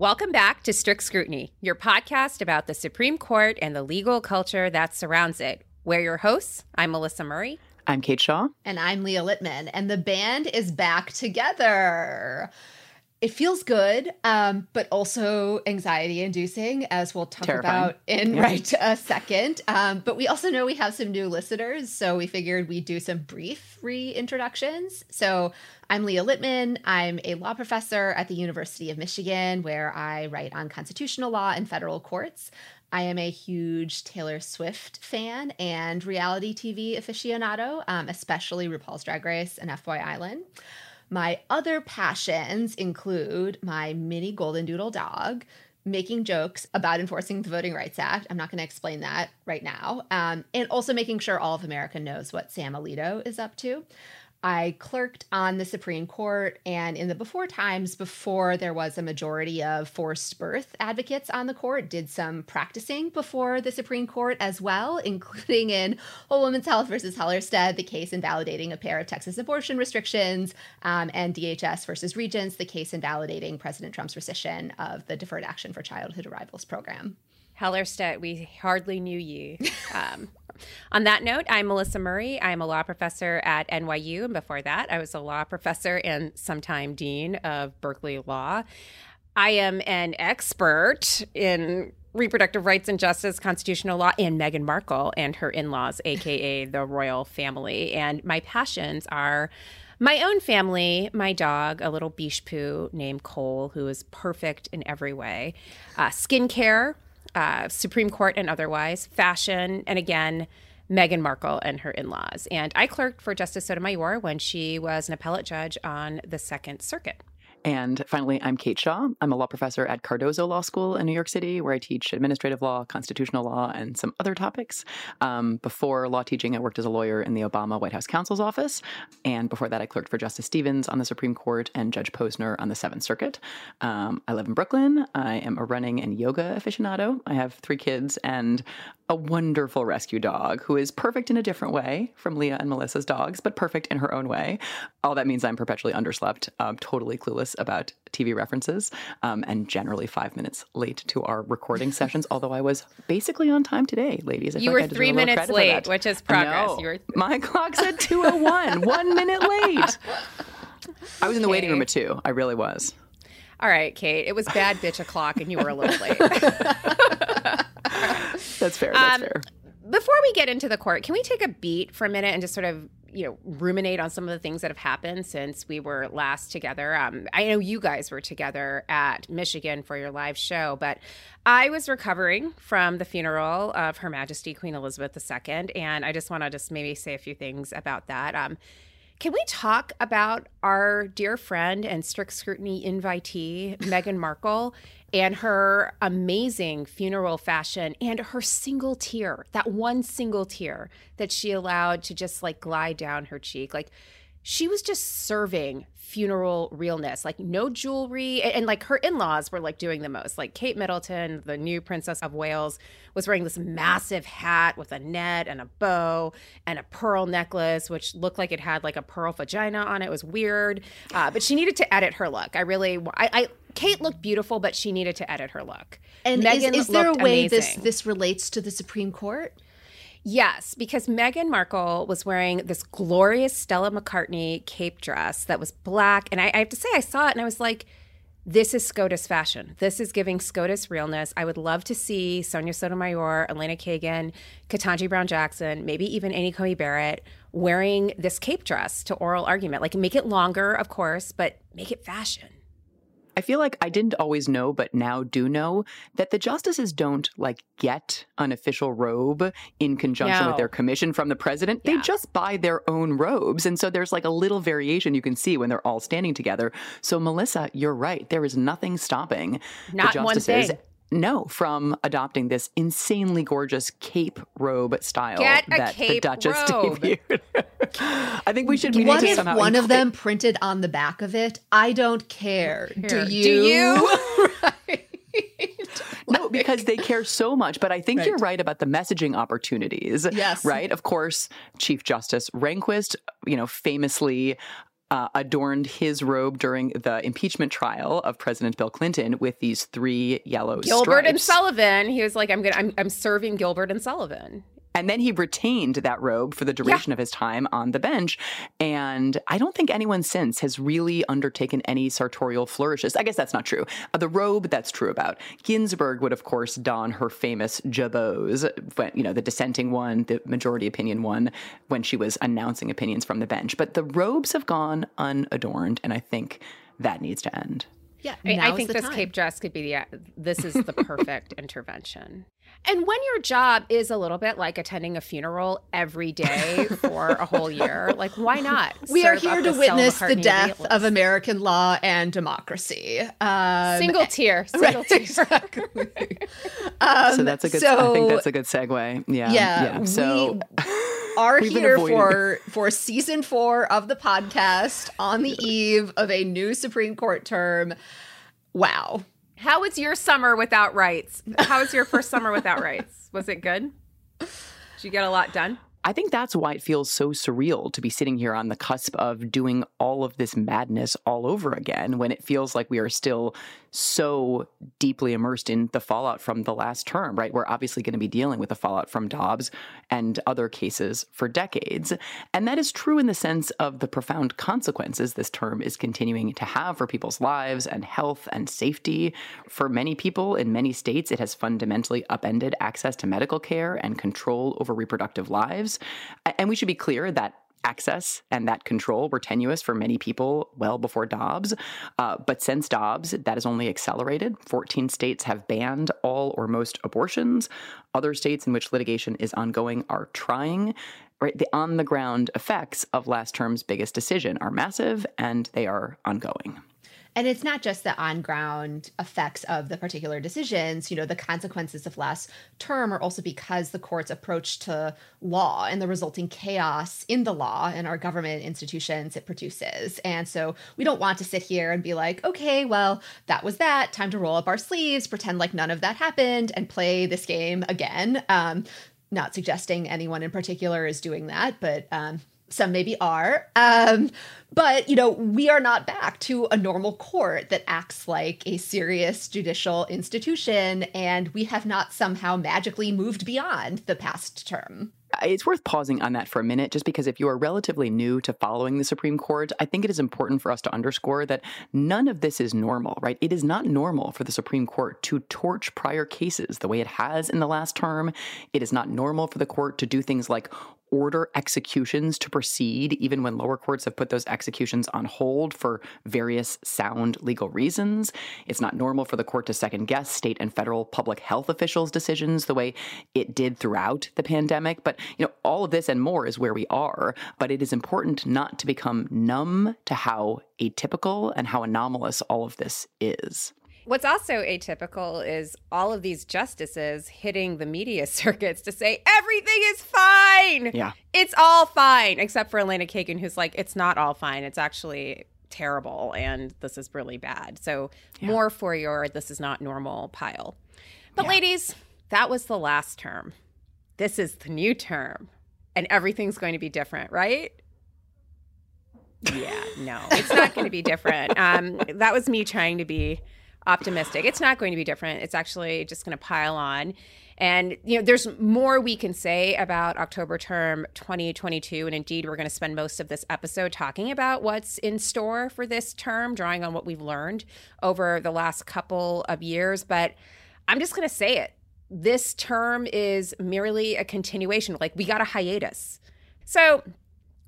Welcome back to Strict Scrutiny, your podcast about the Supreme Court and the legal culture that surrounds it. We're your hosts. I'm Melissa Murray. I'm Kate Shaw. And I'm Leah Littman. And the band is back together. It feels good, um, but also anxiety inducing, as we'll talk Terrifying. about in Yeah. right a second. Um, but we also know we have some new listeners, so we figured we'd do some brief reintroductions. So I'm Leah Littman. I'm a law professor at the University of Michigan, where I write on constitutional law and federal courts. I am a huge Taylor Swift fan and reality TV aficionado, um, especially RuPaul's Drag Race and FY Island. My other passions include my mini golden doodle dog, making jokes about enforcing the Voting Rights Act. I'm not going to explain that right now. Um, and also making sure all of America knows what Sam Alito is up to. I clerked on the Supreme Court, and in the before times, before there was a majority of forced birth advocates on the court, did some practicing before the Supreme Court as well, including in Whole Woman's Health versus Hellerstedt, the case invalidating a pair of Texas abortion restrictions, um, and DHS versus Regents, the case invalidating President Trump's rescission of the Deferred Action for Childhood Arrivals program. Hellerstedt, we hardly knew you. Um, on that note, I'm Melissa Murray. I'm a law professor at NYU. And before that, I was a law professor and sometime dean of Berkeley Law. I am an expert in reproductive rights and justice, constitutional law, and Meghan Markle and her in laws, AKA the royal family. And my passions are my own family, my dog, a little biche poo named Cole, who is perfect in every way, uh, skincare, uh, Supreme Court and otherwise, fashion, and again, Meghan Markle and her in laws. And I clerked for Justice Sotomayor when she was an appellate judge on the Second Circuit. And finally, I'm Kate Shaw. I'm a law professor at Cardozo Law School in New York City, where I teach administrative law, constitutional law, and some other topics. Um, before law teaching, I worked as a lawyer in the Obama White House counsel's office. And before that, I clerked for Justice Stevens on the Supreme Court and Judge Posner on the Seventh Circuit. Um, I live in Brooklyn. I am a running and yoga aficionado. I have three kids and a wonderful rescue dog who is perfect in a different way from Leah and Melissa's dogs, but perfect in her own way. All that means I'm perpetually underslept, um, totally clueless about TV references, um, and generally five minutes late to our recording sessions. Although I was basically on time today, ladies. I You were like three minutes late, which is progress. You were- My clock said 201, one minute late. I was in the waiting room at two. I really was. All right, Kate, it was bad bitch o'clock and you were a little late. That's fair. That's Um, fair. Before we get into the court, can we take a beat for a minute and just sort of, you know, ruminate on some of the things that have happened since we were last together? Um, I know you guys were together at Michigan for your live show, but I was recovering from the funeral of Her Majesty Queen Elizabeth II, and I just want to just maybe say a few things about that. Um, can we talk about our dear friend and strict scrutiny invitee, Meghan Markle, and her amazing funeral fashion and her single tear, that one single tear that she allowed to just like glide down her cheek? Like, she was just serving funeral realness, like no jewelry. And, and, like her in laws were like doing the most. Like Kate Middleton, the new Princess of Wales, was wearing this massive hat with a net and a bow and a pearl necklace, which looked like it had like a pearl vagina on it. It was weird. Uh, but she needed to edit her look. I really, I, I, Kate looked beautiful, but she needed to edit her look. And Meghan is, is there a way this this relates to the Supreme Court? Yes, because Meghan Markle was wearing this glorious Stella McCartney cape dress that was black. And I, I have to say, I saw it and I was like, this is SCOTUS fashion. This is giving SCOTUS realness. I would love to see Sonia Sotomayor, Elena Kagan, Ketanji Brown Jackson, maybe even Amy Coney Barrett wearing this cape dress to oral argument. Like, make it longer, of course, but make it fashion. I feel like I didn't always know, but now do know that the justices don't like get an official robe in conjunction No. with their commission from the president. Yeah. They just buy their own robes. And so there's like a little variation you can see when they're all standing together. So, Melissa, you're right. There is nothing stopping Not the one justices. Thing. No, from adopting this insanely gorgeous cape robe style Get a that the cape Duchess robe. debuted. I think we should. We need What to if somehow one of include- them printed on the back of it? I don't care. Here. Do you? Do you? Right. No, because they care so much. But I think Right. you're right about the messaging opportunities. Yes. Right. Of course, Chief Justice Rehnquist, you know, famously. Uh, adorned his robe during the impeachment trial of President Bill Clinton with these three yellow Gilbert and. Sullivan. He was like, I'm gonna I'm, I'm serving Gilbert and Sullivan. And then he retained that robe for the duration of his time on the bench. And I don't think anyone since has really undertaken any sartorial flourishes. I guess that's not true. Uh, the robe, that's true about. Ginsburg would, of course, don her famous jabots, when, you know, the dissenting one, the majority opinion one, when she was announcing opinions from the bench. But the robes have gone unadorned, and I think that needs to end. Yeah, I, I think this time. cape dress could be the this is the perfect intervention. And when your job is a little bit like attending a funeral every day for a whole year, like why not? We are here to witness the death realness? of American law and democracy. Um, single tier, single right, tier. exactly. Um, So that's a good. so- I think that's a good segue. Yeah. yeah, So we are here for for season four of the podcast on the eve of a new Supreme Court term. Wow. How was your summer without rights? How was your first summer without rights? Was it good? Did you get a lot done? I think that's why it feels so surreal to be sitting here on the cusp of doing all of this madness all over again when it feels like we are still so deeply immersed in the fallout from the last term, right? We're obviously going to be dealing with the fallout from Dobbs and other cases for decades. And that is true in the sense of the profound consequences this term is continuing to have for people's lives and health and safety. For many people in many states, it has fundamentally upended access to medical care and control over reproductive lives. And we should be clear that access and that control were tenuous for many people well before Dobbs. Uh, but since Dobbs, that has only accelerated. 14 states have banned all or most abortions. Other states in which litigation is ongoing are trying. Right, the on the ground effects of last term's biggest decision are massive and they are ongoing. And it's not just the on ground effects of the particular decisions. You know, the consequences of last term are also because the court's approach to law and the resulting chaos in the law and our government institutions it produces. And so we don't want to sit here and be like, okay, well, that was that. Time to roll up our sleeves, pretend like none of that happened, and play this game again. Um, not suggesting anyone in particular is doing that, but um, some maybe are. Um, but, you know, we are not back to a normal court that acts like a serious judicial institution, and we have not somehow magically moved beyond the past term. It's worth pausing on that for a minute, just because if you are relatively new to following the Supreme Court, I think it is important for us to underscore that none of this is normal, right? It is not normal for the Supreme Court to torch prior cases the way it has in the last term. It is not normal for the court to do things like order executions to proceed, even when lower courts have put those executions on hold for various sound legal reasons. It's not normal for the court to second guess state and federal public health officials' decisions the way it did throughout the pandemic. But, you know, all of this and more is where we are. But it is important not to become numb to how atypical and how anomalous all of this is. What's also atypical is all of these justices hitting the media circuits to say everything is fine. Yeah. It's all fine, except for Elena Kagan, who's like, it's not all fine. It's actually terrible and this is really bad. So, more for your this is not normal pile. But, ladies, that was the last term. This is the new term, and everything's going to be different, right? Yeah, no, it's not going to be different. Um, that was me trying to be optimistic. It's not going to be different. It's actually just going to pile on. And you know, there's more we can say about October term 2022, and indeed, we're going to spend most of this episode talking about what's in store for this term, drawing on what we've learned over the last couple of years. But I'm just going to say it: this term is merely a continuation. Like we got a hiatus. So,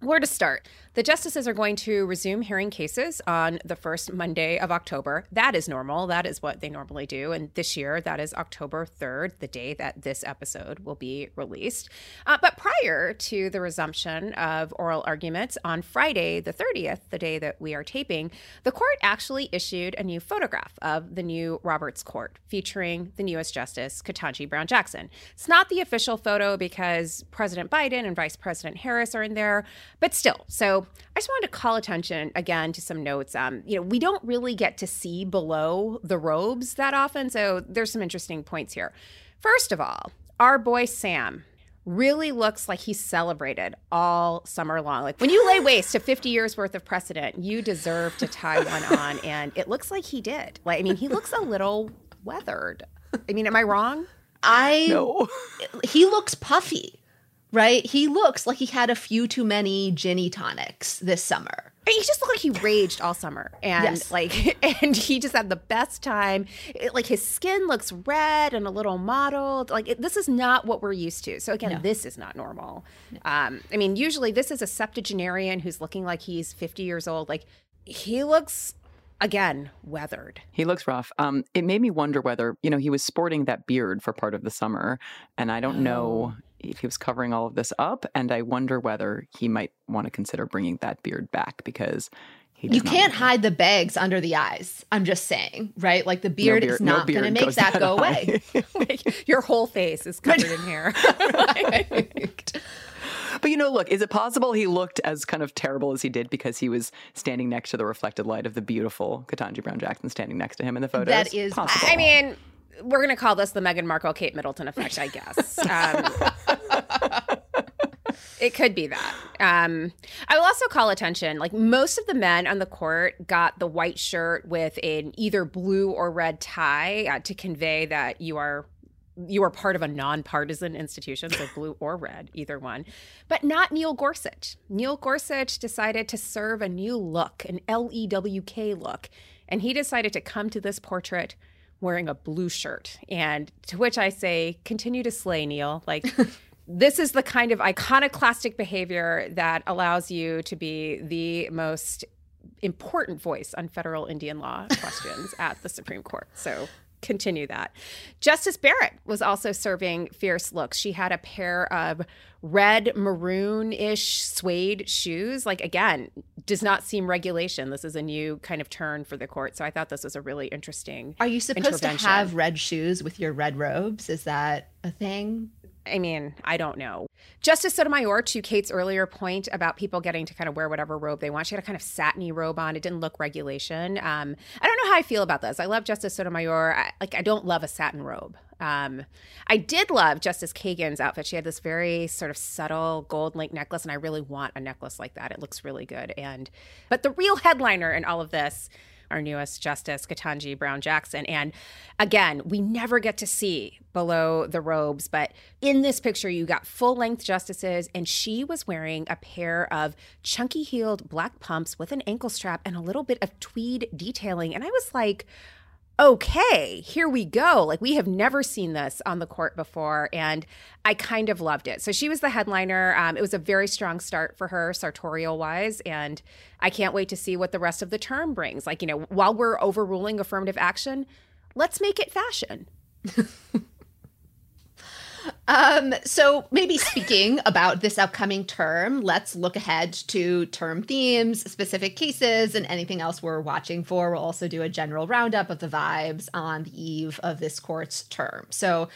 where to start? The justices are going to resume hearing cases on the first Monday of October. That is normal. That is what they normally do. And this year, that is October 3rd, the day that this episode will be released. Uh, but prior to the resumption of oral arguments on Friday, the 30th, the day that we are taping, the court actually issued a new photograph of the new Roberts Court featuring the newest Justice, Ketanji Brown Jackson. It's not the official photo because President Biden and Vice President Harris are in there, but still. So I just wanted to call attention again to some notes. Um, you know, we don't really get to see below the robes that often, so there's some interesting points here. First of all, our boy Sam really looks like he's celebrated all summer long. Like when you lay waste to 50 years worth of precedent, you deserve to tie one on, and it looks like he did. Like I mean, he looks a little weathered. I mean, am I wrong? I No. he looks puffy, right? He looks like he had a few too many ginny tonics this summer. He just looked like he raged all summer, and Yes. like, and he just had the best time. It- like his skin looks red and a little mottled. Like it, this is not what we're used to. So again, No. this is not normal. Um, I mean, usually this is a septuagenarian who's looking like he's fifty years old. Like he looks again weathered. He looks rough. Um, it made me wonder whether, you know, he was sporting that beard for part of the summer. And I don't know if he was covering all of this up. And I wonder whether he might want to consider bringing that beard back because he You can't hide the bags under the eyes. I'm just saying, right? Like the beard, beard- is no not going to make that that go high. away. Your whole face is covered in hair. Right. But you know, look, is it possible he looked as kind of terrible as he did because he was standing next to the reflected light of the beautiful Ketanji Brown Jackson standing next to him in the photos? That is- possible. I mean, we're going to call this the Meghan Markle Kate Middleton effect, I guess. Um, it could be that. Um, I will also call attention like most of the men on the court got the white shirt with an either blue or red tie uh, to convey that you are. You are part of a nonpartisan institution, so blue or red, either one. But not Neil Gorsuch. Neil Gorsuch decided to serve a new look, an L E W K look. And he decided to come to this portrait wearing a blue shirt. And to which I say, continue to slay, Neil. Like, this is the kind of iconoclastic behavior that allows you to be the most important voice on federal Indian law questions at the Supreme Court. So continue that. Justice Barrett was also serving fierce looks. She had a pair of red maroon ish suede shoes. Like, again, does not seem regulation. This is a new kind of turn for the court. So I thought this was a really interesting. Are you supposed to have red shoes with your red robes? Is that a thing? I mean, I don't know. Justice Sotomayor, to Kate's earlier point about people getting to kind of wear whatever robe they want, she had a kind of satiny robe on. It didn't look regulation. Um, I don't know how I feel about this. I love Justice Sotomayor. I, like, I don't love a satin robe. Um, I did love Justice Kagan's outfit. She had this very sort of subtle gold link necklace, and I really want a necklace like that. It looks really good. And but the real headliner in all of this our newest justice, Ketanji Brown Jackson. And again, we never get to see below the robes, but in this picture, you got full length justices, and she was wearing a pair of chunky heeled black pumps with an ankle strap and a little bit of tweed detailing. And I was like, okay, here we go. Like, we have never seen this on the court before, and I kind of loved it. So, she was the headliner. Um, it was a very strong start for her, sartorial wise, and I can't wait to see what the rest of the term brings. Like, you know, while we're overruling affirmative action, let's make it fashion. Um, so maybe speaking about this upcoming term, let's look ahead to term themes, specific cases, and anything else we're watching for. We'll also do a general roundup of the vibes on the eve of this court's term. So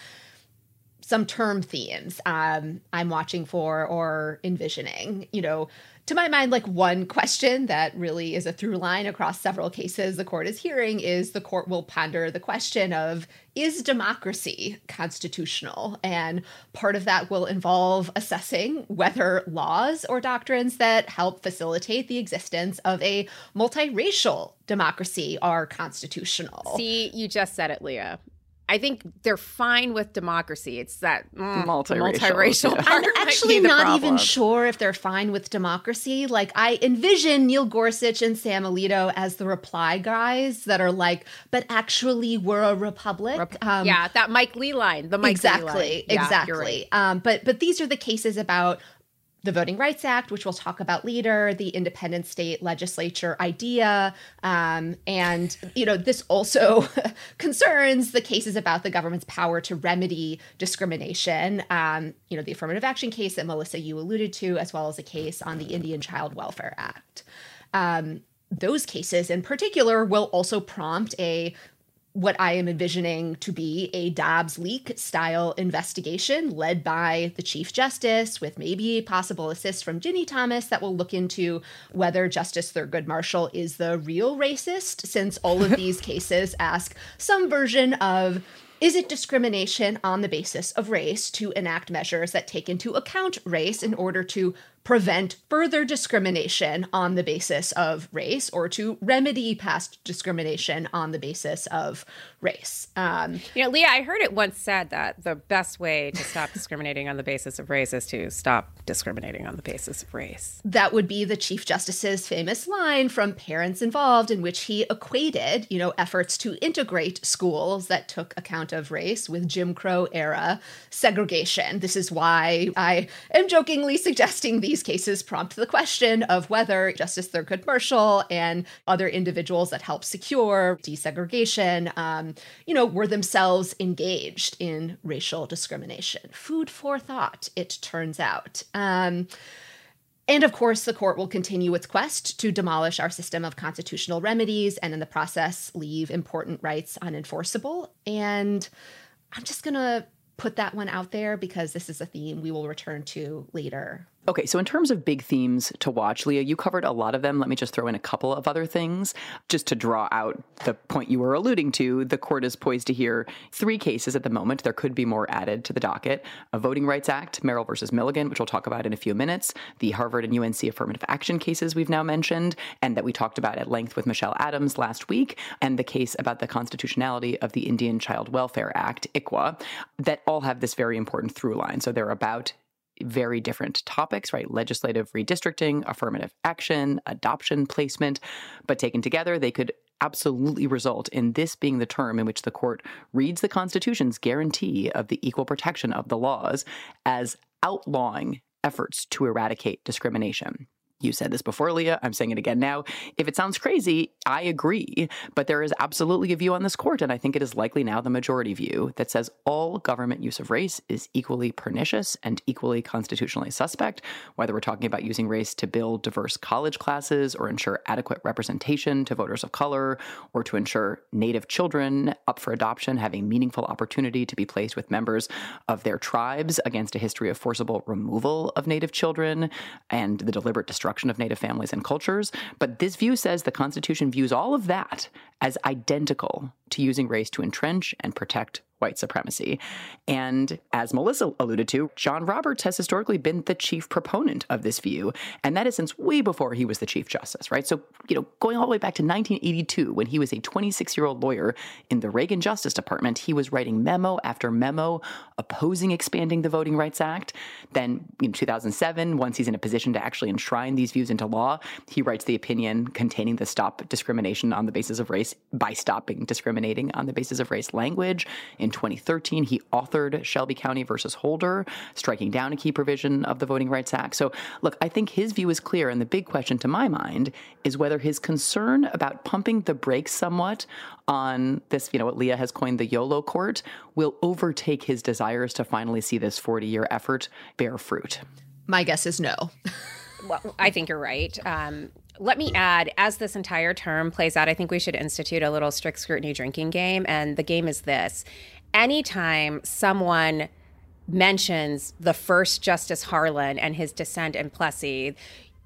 some term themes um, I'm watching for or envisioning. You know, to my mind, like one question that really is a through line across several cases the court is hearing is the court will ponder the question of is democracy constitutional? And part of that will involve assessing whether laws or doctrines that help facilitate the existence of a multiracial democracy are constitutional. See, you just said it, Leah. I think they're fine with democracy. It's that mm, multiracial, multiracial yeah. I'm actually not even sure if they're fine with democracy. Like I envision Neil Gorsuch and Sam Alito as the reply guys that are like, but actually we're a republic. Rep- um, yeah, that Mike Lee line. The Mike exactly, line. exactly. right. um, but but these are the cases about the Voting Rights Act, which we'll talk about later, the independent state legislature idea. Um, and, you know, this also concerns the cases about the government's power to remedy discrimination. Um, you know, the affirmative action case that Melissa, you alluded to, as well as a case on the Indian Child Welfare Act. Um, those cases in particular will also prompt a what I am envisioning to be a Dobbs leak style investigation led by the Chief Justice, with maybe possible assist from Ginni Thomas that will look into whether Justice Thurgood Marshall is the real racist, since all of these cases ask some version of is it discrimination on the basis of race to enact measures that take into account race in order to prevent further discrimination on the basis of race or to remedy past discrimination on the basis of race. Um, you know, Leah, I heard it once said that the best way to stop discriminating on the basis of race is to stop discriminating on the basis of race. That would be the Chief Justice's famous line from Parents Involved, in which he equated, you know, efforts to integrate schools that took account of race with Jim Crow era segregation. This is why I am jokingly suggesting these these cases prompt the question of whether Justice Thurgood Marshall and other individuals that helped secure desegregation, um, you know, were themselves engaged in racial discrimination. Food for thought, it turns out. Um, and of course, the court will continue its quest to demolish our system of constitutional remedies and in the process leave important rights unenforceable. And I'm just going to put that one out there because this is a theme we will return to later Okay, so in terms of big themes to watch, Leah, you covered a lot of them. Let me just throw in a couple of other things. Just to draw out the point you were alluding to, the court is poised to hear three cases at the moment. There could be more added to the docket a Voting Rights Act, Merrill versus Milligan, which we'll talk about in a few minutes, the Harvard and UNC affirmative action cases we've now mentioned, and that we talked about at length with Michelle Adams last week, and the case about the constitutionality of the Indian Child Welfare Act, ICWA, that all have this very important through line. So they're about very different topics, right? Legislative redistricting, affirmative action, adoption placement. But taken together, they could absolutely result in this being the term in which the court reads the Constitution's guarantee of the equal protection of the laws as outlawing efforts to eradicate discrimination. You said this before, Leah. I'm saying it again now. If it sounds crazy, I agree. But there is absolutely a view on this court, and I think it is likely now the majority view, that says all government use of race is equally pernicious and equally constitutionally suspect, whether we're talking about using race to build diverse college classes or ensure adequate representation to voters of color, or to ensure Native children up for adoption having meaningful opportunity to be placed with members of their tribes against a history of forcible removal of Native children and the deliberate destruction destruction of Native families and cultures. But this view says the Constitution views all of that as identical to using race to entrench and protect white supremacy. And as Melissa alluded to, John Roberts has historically been the chief proponent of this view, and that is since way before he was the Chief Justice, right? So, you know, going all the way back to 1982, when he was a 26 year old lawyer in the Reagan Justice Department, he was writing memo after memo opposing expanding the Voting Rights Act. Then in 2007, once he's in a position to actually enshrine these views into law, he writes the opinion containing the Stop Discrimination on the Basis of Race by Stopping Discriminating on the Basis of Race language. In 2013, he authored Shelby County versus Holder, striking down a key provision of the Voting Rights Act. So, look, I think his view is clear. And the big question to my mind is whether his concern about pumping the brakes somewhat on this, you know, what Leah has coined the YOLO court, will overtake his desires to finally see this 40 year effort bear fruit. My guess is no. well, I think you're right. Um, let me add, as this entire term plays out, I think we should institute a little strict scrutiny drinking game. And the game is this anytime someone mentions the first Justice Harlan and his dissent in Plessy,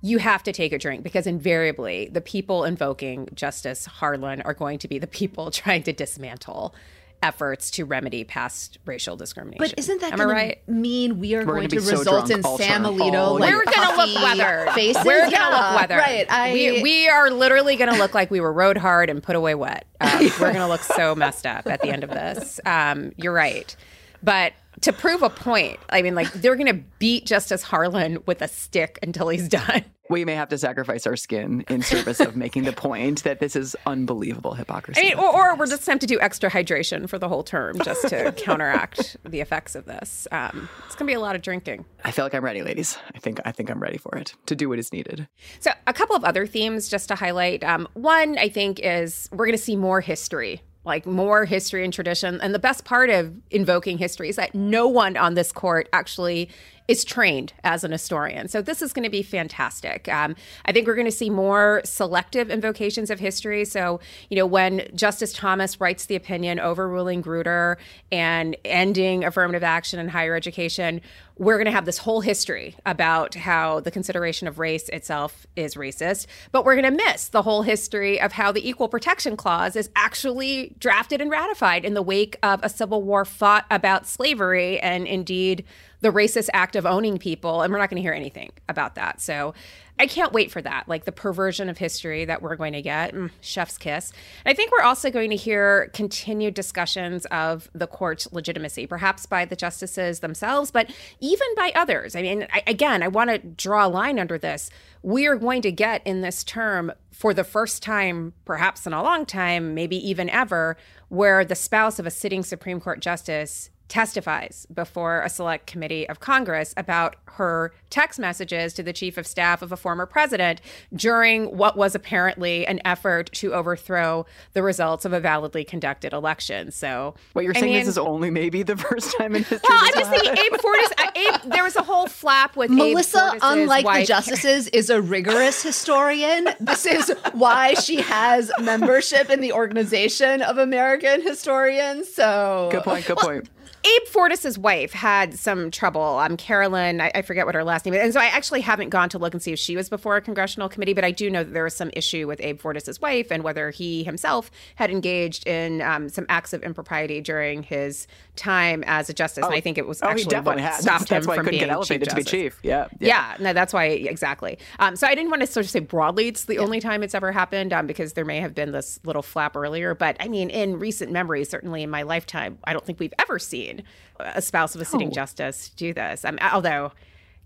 you have to take a drink because invariably the people invoking Justice Harlan are going to be the people trying to dismantle efforts to remedy past racial discrimination. But isn't that Am I gonna right? mean we are We're going gonna to be so result in all Sam turn- Alito all like We're gonna look weather. weathered. faces? We're gonna Yeah, look weather. Right. I, we, we are literally gonna look like we were rode hard and put away wet. Um, we're gonna look so messed up at the end of this. Um, you're right, but to prove a point, I mean, like they're gonna beat Justice Harlan with a stick until he's done. We may have to sacrifice our skin in service of making the point that this is unbelievable hypocrisy. I mean, or, or we're just going to do extra hydration for the whole term just to counteract the effects of this. Um, it's going to be a lot of drinking. I feel like I'm ready, ladies. I think I think I'm ready for it to do what is needed. So, a couple of other themes just to highlight. Um, one, I think, is we're going to see more history, like more history and tradition. And the best part of invoking history is that no one on this court actually is trained as an historian. So, this is going to be fantastic. Um, I think we're going to see more selective invocations of history. So, you know, when Justice Thomas writes the opinion overruling Grutter and ending affirmative action in higher education, we're going to have this whole history about how the consideration of race itself is racist, but we're going to miss the whole history of how the Equal Protection Clause is actually drafted and ratified in the wake of a civil war fought about slavery and indeed the racist act of owning people. And we're not going to hear anything about that. So I can't wait for that, like the perversion of history that we're going to get. Mm, chef's kiss. And I think we're also going to hear continued discussions of the court's legitimacy, perhaps by the justices themselves, but even by others. I mean, I, again, I want to draw a line under this. We are going to get in this term for the first time, perhaps in a long time, maybe even ever, where the spouse of a sitting Supreme Court justice testifies before a select committee of Congress about her text messages to the chief of staff of a former president during what was apparently an effort to overthrow the results of a validly conducted election. So, What you're I saying mean- this is only maybe the first time in history. well, I'm just will thinking. Abe Fortas. uh, Abe, there was a whole flap with Melissa, Fortas's unlike the justices, is a rigorous historian. This is why she has membership in the organization of American historians. So Good point. Good point. Abe Fortas's wife had some trouble. Um, Carolyn, I, I forget what her last name is, and so I actually haven't gone to look and see if she was before a congressional committee, but I do know that there was some issue with Abe Fortas's wife and whether he himself had engaged in um, some acts of impropriety during his time as a justice. and I think it was Oh, actually what had. stopped That's him why from couldn't being get elevated to be chief. Yeah. Yeah, no, that's why exactly. Um, so I didn't want to sort of say broadly it's the only time it's ever happened um, because there may have been this little flap earlier. But I mean, in recent memory, certainly in my lifetime, I don't think we've ever seen a spouse of a sitting justice do this. Um, although.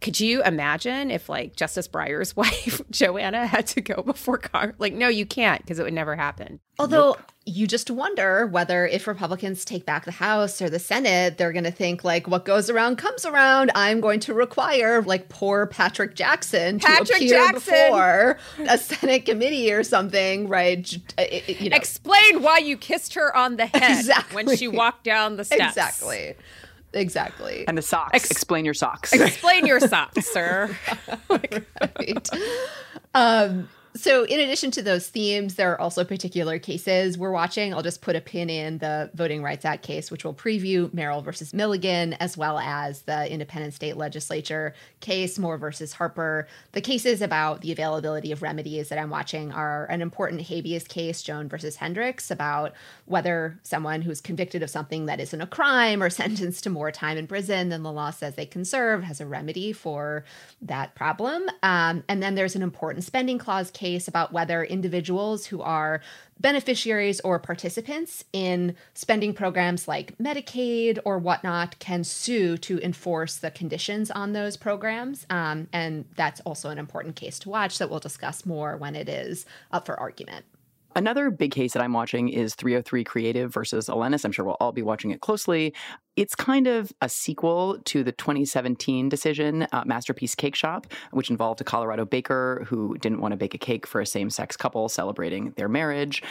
Could you imagine if, like, Justice Breyer's wife, Joanna, had to go before Congress? Like, no, you can't because it would never happen. Although you just wonder whether if Republicans take back the House or the Senate, they're going to think like what goes around comes around. I'm going to require like poor Patrick Jackson to Patrick appear Jackson! before a Senate committee or something, right? Uh, it- it- You know, Explain why you kissed her on the head when she walked down the steps. exactly, exactly. And the socks. Explain your socks. Explain your socks, sir. right. Um, so, in addition to those themes, there are also particular cases we're watching. I'll just put a pin in the Voting Rights Act case, which will preview Merrill versus Milligan, as well as the Independent State Legislature case, Moore versus Harper. The cases about the availability of remedies that I'm watching are an important habeas case, Jones versus Hendrix, about whether someone who's convicted of something that isn't a crime or sentenced to more time in prison than the law says they can serve has a remedy for that problem. Um, and then there's an important spending clause case about whether individuals who are beneficiaries or participants in spending programs like Medicaid or whatnot can sue to enforce the conditions on those programs. Um, and that's also an important case to watch that we'll discuss more when it is up for argument. Another big case that I'm watching is 303 Creative versus Elenis. I'm sure we'll all be watching it closely. It's kind of a sequel to the 2017 decision, uh, Masterpiece Cake Shop, which involved a Colorado baker who didn't want to bake a cake for a same sex couple celebrating their marriage.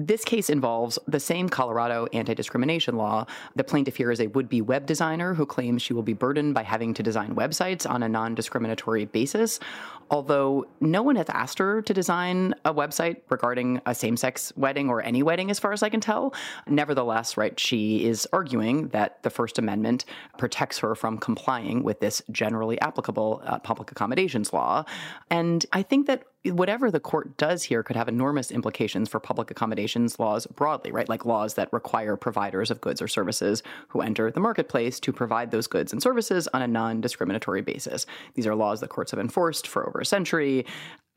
This case involves the same Colorado anti discrimination law. The plaintiff here is a would be web designer who claims she will be burdened by having to design websites on a non discriminatory basis. Although no one has asked her to design a website regarding a same sex wedding or any wedding, as far as I can tell. Nevertheless, right, she is arguing that the First Amendment protects her from complying with this generally applicable uh, public accommodations law. And I think that whatever the court does here could have enormous implications for public accommodations laws broadly, right? Like laws that require providers of goods or services who enter the marketplace to provide those goods and services on a non discriminatory basis. These are laws that courts have enforced for over a century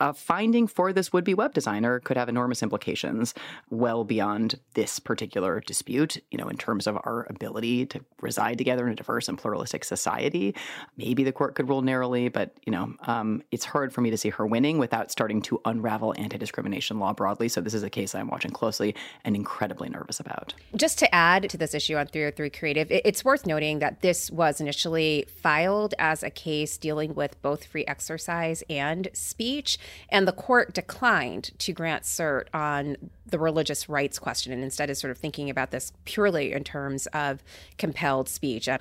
a finding for this would be web designer could have enormous implications well beyond this particular dispute, you know, in terms of our ability to reside together in a diverse and pluralistic society. Maybe the court could rule narrowly, but, you know, um, it's hard for me to see her winning without starting to unravel anti discrimination law broadly. So this is a case I'm watching closely and incredibly nervous about. Just to add to this issue on 303 Creative, it's worth noting that this was initially filed as a case dealing with both free exercise and speech. And the court declined to grant cert on the religious rights question and instead is sort of thinking about this purely in terms of compelled speech. Uh,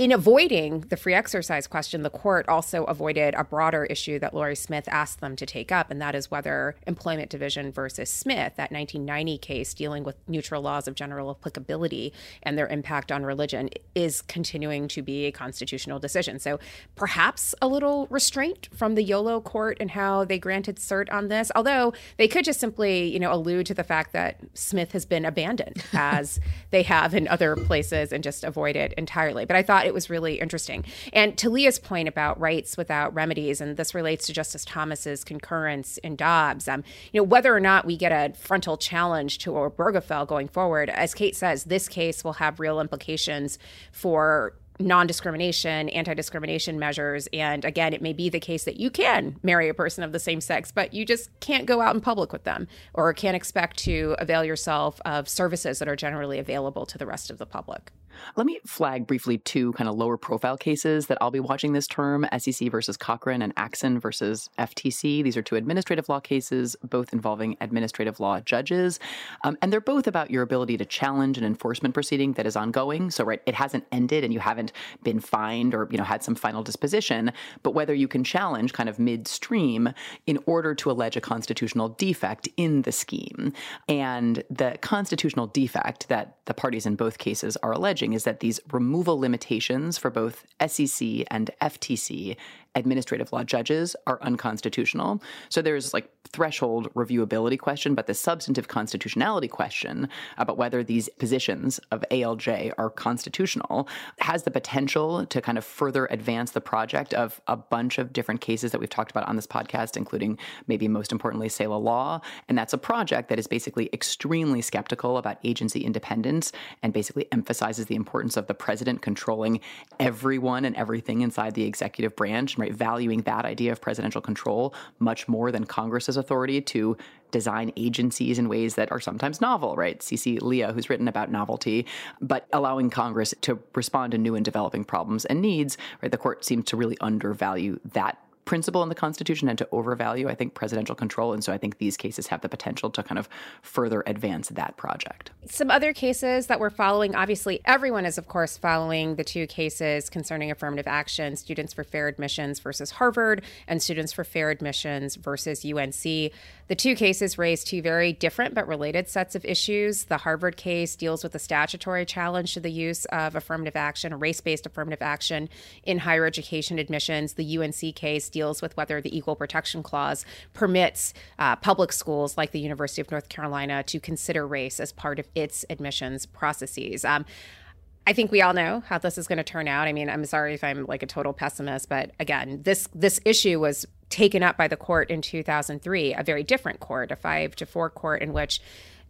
in avoiding the free exercise question, the court also avoided a broader issue that Lorie Smith asked them to take up, and that is whether Employment Division versus Smith, that 1990 case dealing with neutral laws of general applicability and their impact on religion, is continuing to be a constitutional decision. So perhaps a little restraint from the YOLO court and how they granted cert on this, although they could just simply, you know, allude to the fact that Smith has been abandoned as they have in other places and just avoid it entirely. But I thought it was really interesting. And to Leah's point about rights without remedies, and this relates to Justice Thomas's concurrence in Dobbs, um, you know, whether or not we get a frontal challenge to Obergefell going forward, as Kate says, this case will have real implications for non discrimination, anti discrimination measures. And again, it may be the case that you can marry a person of the same sex, but you just can't go out in public with them or can't expect to avail yourself of services that are generally available to the rest of the public. Let me flag briefly two kind of lower profile cases that I'll be watching this term SEC versus Cochran and Axon versus FTC. These are two administrative law cases, both involving administrative law judges. Um, and they're both about your ability to challenge an enforcement proceeding that is ongoing. So, right, it hasn't ended and you haven't been fined or, you know, had some final disposition, but whether you can challenge kind of midstream in order to allege a constitutional defect in the scheme. And the constitutional defect that the parties in both cases are alleging is that these removal limitations for both SEC and FTC administrative law judges are unconstitutional. So there's like threshold reviewability question, but the substantive constitutionality question about whether these positions of ALJ are constitutional has the potential to kind of further advance the project of a bunch of different cases that we've talked about on this podcast, including maybe most importantly, Seila Law. And that's a project that is basically extremely skeptical about agency independence and basically emphasizes the importance of the president controlling everyone and everything inside the executive branch right? Valuing that idea of presidential control much more than Congress's authority to design agencies in ways that are sometimes novel, right? C.C. Leah, who's written about novelty, but allowing Congress to respond to new and developing problems and needs, right? The court seems to really undervalue that principle in the Constitution and to overvalue, I think, presidential control. And so I think these cases have the potential to kind of further advance that project. Some other cases that we're following obviously, everyone is, of course, following the two cases concerning affirmative action Students for Fair Admissions versus Harvard and Students for Fair Admissions versus UNC. The two cases raise two very different but related sets of issues. The Harvard case deals with the statutory challenge to the use of affirmative action, race based affirmative action in higher education admissions. The UNC case deals deals with whether the Equal Protection Clause permits uh, public schools like the University of North Carolina to consider race as part of its admissions processes. Um, I think we all know how this is going to turn out. I mean, I'm sorry if I'm like a total pessimist, but again, this this issue was taken up by the court in 2003, a very different court, a five to four court in which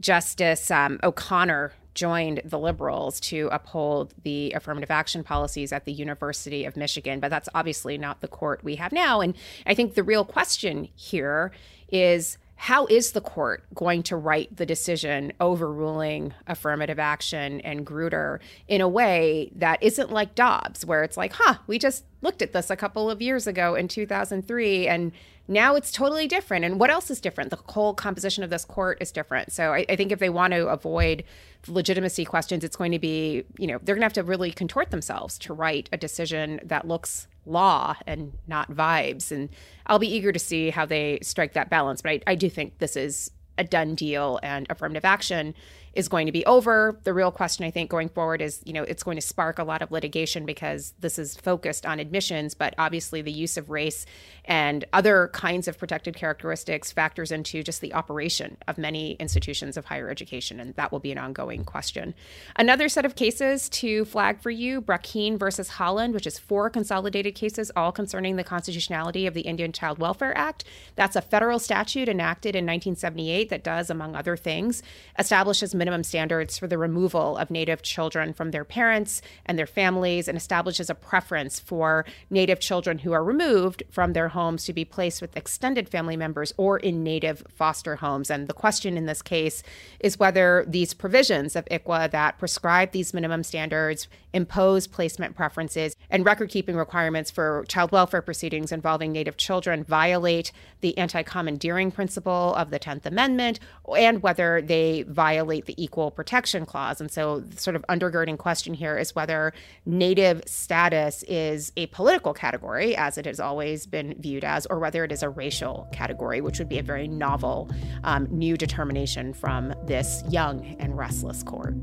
Justice um, O'Connor joined the liberals to uphold the affirmative action policies at the University of Michigan. But that's obviously not the court we have now. And I think the real question here is how is the court going to write the decision overruling affirmative action and Grutter in a way that isn't like Dobbs, where it's like, huh, we just looked at this a couple of years ago in 2003 and now it's totally different. And what else is different? The whole composition of this court is different. So I, I think if they want to avoid legitimacy questions, it's going to be, you know, they're going to have to really contort themselves to write a decision that looks law and not vibes. And I'll be eager to see how they strike that balance. But I, I do think this is a done deal and affirmative action is going to be over. The real question, I think, going forward is, you know, it's going to spark a lot of litigation because this is focused on admissions, but obviously the use of race and other kinds of protected characteristics factors into just the operation of many institutions of higher education, and that will be an ongoing question. Another set of cases to flag for you Brackeen versus Haaland, which is four consolidated cases, all concerning the constitutionality of the Indian Child Welfare Act. That's a federal statute enacted in 1978 that does, among other things, establishes minimum standards for the removal of Native children from their parents and their families and establishes a preference for Native children who are removed from their homes to be placed with extended family members or in Native foster homes. And the question in this case is whether these provisions of ICWA that prescribe these minimum standards, impose placement preferences, and record keeping requirements for child welfare proceedings involving Native children violate the anti commandeering principle of the 10th Amendment and whether they violate the Equal Protection Clause. And so, the sort of undergirding question here is whether Native status is a political category, as it has always been viewed as, or whether it is a racial category, which would be a very novel um, new determination from this young and restless court.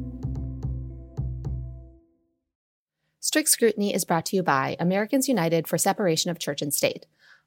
Strict Scrutiny is brought to you by Americans United for Separation of Church and State.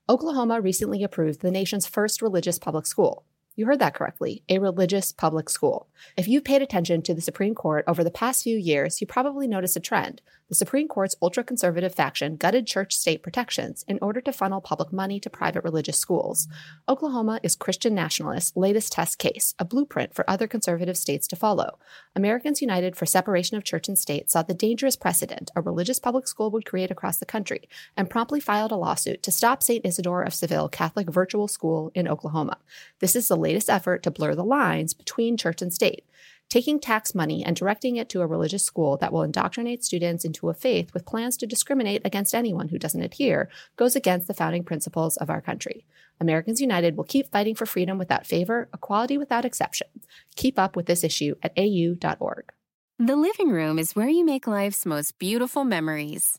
Oklahoma recently approved the nation's first religious public school. You heard that correctly, a religious public school. If you've paid attention to the Supreme Court over the past few years, you probably noticed a trend. The Supreme Court's ultra conservative faction gutted church state protections in order to funnel public money to private religious schools. Oklahoma is Christian nationalists' latest test case, a blueprint for other conservative states to follow. Americans United for Separation of Church and State saw the dangerous precedent a religious public school would create across the country and promptly filed a lawsuit to stop St. Isidore of Seville Catholic Virtual School in Oklahoma. This is the latest effort to blur the lines between church and state taking tax money and directing it to a religious school that will indoctrinate students into a faith with plans to discriminate against anyone who doesn't adhere goes against the founding principles of our country. Americans United will keep fighting for freedom without favor, equality without exception. Keep up with this issue at au.org. The living room is where you make life's most beautiful memories.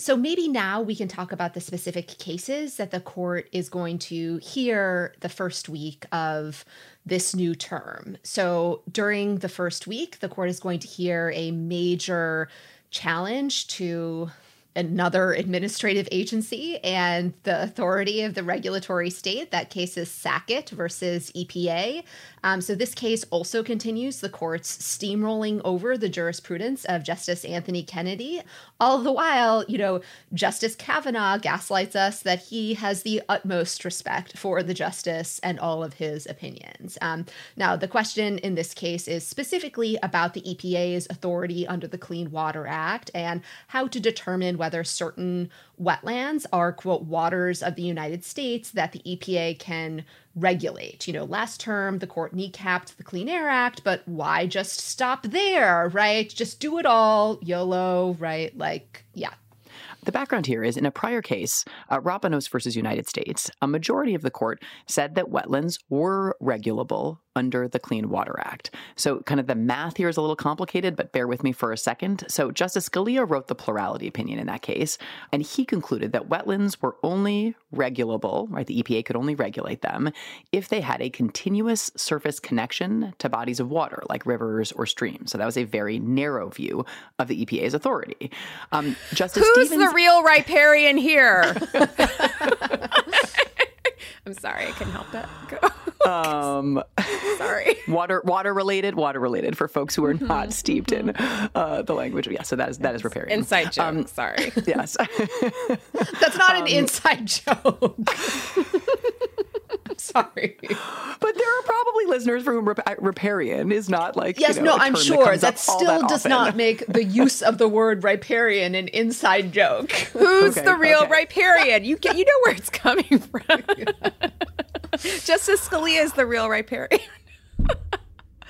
So maybe now we can talk about the specific cases that the court is going to hear the first week of this new term. So during the first week, the court is going to hear a major challenge to another administrative agency and the authority of the regulatory state. That case is Sackett versus EPA. Um, so this case also continues the court's steamrolling over the jurisprudence of Justice Anthony Kennedy. All the while, you know, Justice Kavanaugh gaslights us that he has the utmost respect for the justice and all of his opinions. Um, now, the question in this case is specifically about the EPA's authority under the Clean Water Act and how to determine whether certain wetlands are, quote, waters of the United States that the EPA can regulate. You know, last term, the court kneecapped the Clean Air Act, but why just stop there, right? Just do it all, YOLO, right? Like, yeah, the background here is in a prior case, uh, Rapanos versus United States, a majority of the court said that wetlands were regulable under the Clean Water Act. So, kind of the math here is a little complicated, but bear with me for a second. So, Justice Scalia wrote the plurality opinion in that case, and he concluded that wetlands were only regulable, right? The EPA could only regulate them if they had a continuous surface connection to bodies of water, like rivers or streams. So, that was a very narrow view of the EPA's authority. Um, Justice Who's Stevens, the real riparian here? I'm sorry, I couldn't help it. Um, sorry. Water, water related, water related for folks who are mm-hmm. not steeped in uh, the language. Yeah, so that is that is riparian. Inside joke. Um, sorry. Yes. That's not um, an inside joke. Sorry. But there are probably listeners for whom rip- riparian is not like yes, you know, no, I'm sure that, that still that does not make the use of the word riparian an inside joke. Who's okay, the real okay. riparian? You get, you know where it's coming from. Justice Scalia is the real riparian.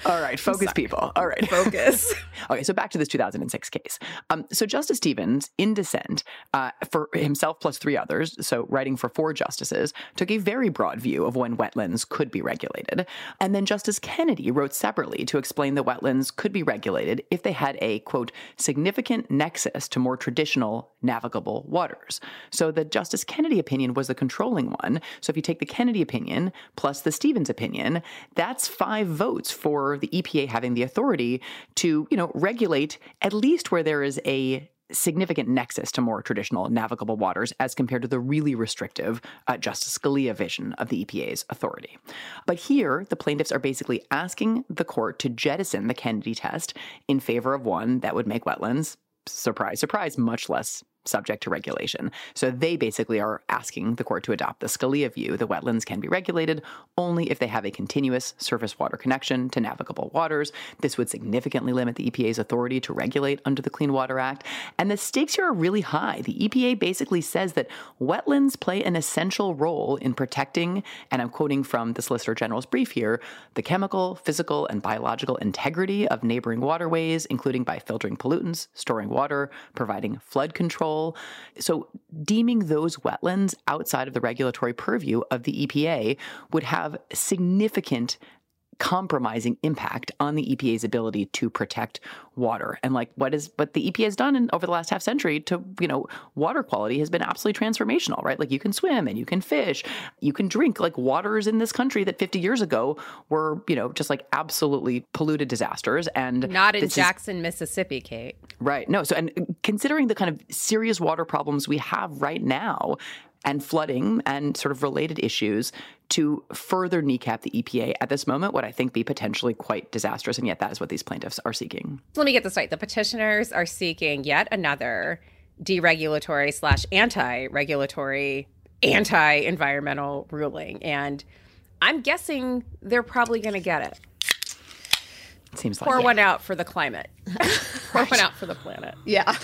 All right, focus, people. All right, focus. okay, so back to this 2006 case. Um, so Justice Stevens, in dissent, uh, for himself plus three others, so writing for four justices, took a very broad view of when wetlands could be regulated. And then Justice Kennedy wrote separately to explain that wetlands could be regulated if they had a quote significant nexus to more traditional navigable waters. So the Justice Kennedy opinion was the controlling one. So if you take the Kennedy opinion plus the Stevens opinion, that's five votes for the EPA having the authority to, you know, regulate at least where there is a significant nexus to more traditional navigable waters as compared to the really restrictive uh, Justice Scalia vision of the EPA's authority. But here, the plaintiffs are basically asking the court to jettison the Kennedy test in favor of one that would make wetlands, surprise, surprise, much less subject to regulation. So they basically are asking the court to adopt the Scalia view that wetlands can be regulated only if they have a continuous surface water connection to navigable waters. This would significantly limit the EPA's authority to regulate under the Clean Water Act. And the stakes here are really high. The EPA basically says that wetlands play an essential role in protecting, and I'm quoting from the Solicitor General's brief here, the chemical, physical, and biological integrity of neighboring waterways, including by filtering pollutants, storing water, providing flood control So, deeming those wetlands outside of the regulatory purview of the EPA would have significant compromising impact on the EPA's ability to protect water. And like what is what the EPA has done in, over the last half century to, you know, water quality has been absolutely transformational, right? Like you can swim and you can fish, you can drink like waters in this country that 50 years ago were, you know, just like absolutely polluted disasters and not in Jackson, is, Mississippi, Kate. Right. No. So and considering the kind of serious water problems we have right now, and flooding and sort of related issues to further kneecap the EPA at this moment would I think be potentially quite disastrous. And yet that is what these plaintiffs are seeking. Let me get this right. The petitioners are seeking yet another deregulatory slash anti-regulatory, anti-environmental ruling. And I'm guessing they're probably going to get it. Seems like Pour like one out for the climate. Pour one out for the planet. Yeah.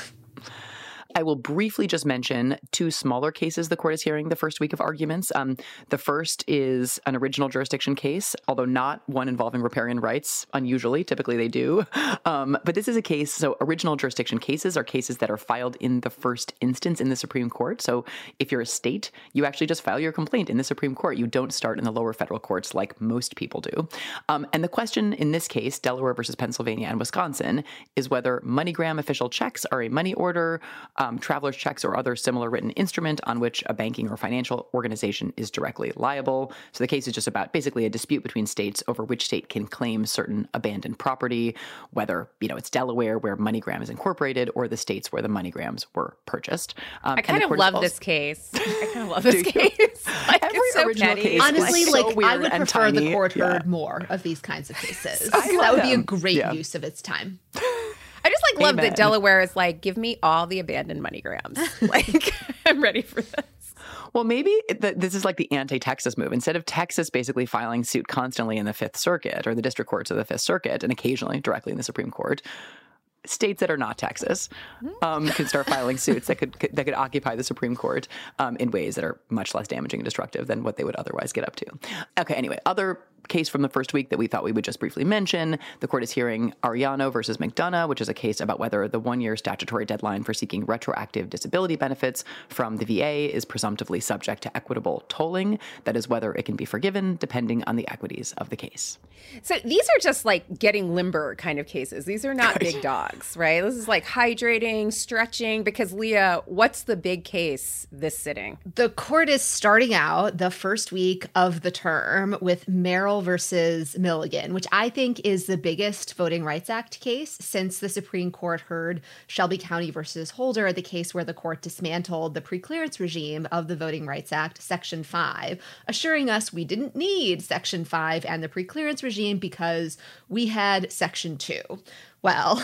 I will briefly just mention two smaller cases the court is hearing the first week of arguments. Um, the first is an original jurisdiction case, although not one involving riparian rights. Unusually, typically they do. Um, but this is a case. So, original jurisdiction cases are cases that are filed in the first instance in the Supreme Court. So, if you're a state, you actually just file your complaint in the Supreme Court. You don't start in the lower federal courts like most people do. Um, and the question in this case, Delaware versus Pennsylvania and Wisconsin, is whether MoneyGram official checks are a money order. Um, traveler's checks or other similar written instrument on which a banking or financial organization is directly liable. So the case is just about basically a dispute between states over which state can claim certain abandoned property, whether you know it's Delaware where MoneyGram is incorporated or the states where the MoneyGrams were purchased. Um, I kind of love also- this case. I kind of love this case. like, Every so original petty. case, honestly, like, so I would prefer tiny. the court heard yeah. more of these kinds of cases. that would be a great yeah. use of its time. I just love that Delaware is like, give me all the abandoned MoneyGrams. like, I'm ready for this. Well, maybe this is like the anti Texas move. Instead of Texas basically filing suit constantly in the Fifth Circuit or the district courts of the Fifth Circuit and occasionally directly in the Supreme Court, states that are not Texas um, can start filing suits that could, could, that could occupy the Supreme Court um, in ways that are much less damaging and destructive than what they would otherwise get up to. Okay, anyway, other case from the first week that we thought we would just briefly mention. The court is hearing Arellano versus McDonough, which is a case about whether the one year statutory deadline for seeking retroactive disability benefits from the VA is presumptively subject to equitable tolling. That is, whether it can be forgiven depending on the equities of the case. So these are just like getting limber kind of cases. These are not big dogs, right? This is like hydrating, stretching, because Leah, what's the big case this sitting? The court is starting out the first week of the term with Merrill versus Milligan, which I think is the biggest Voting Rights Act case since the Supreme Court heard Shelby County versus Holder, the case where the court dismantled the preclearance regime of the Voting Rights Act, Section 5, assuring us we didn't need Section 5 and the preclearance regime because we had Section 2. Well,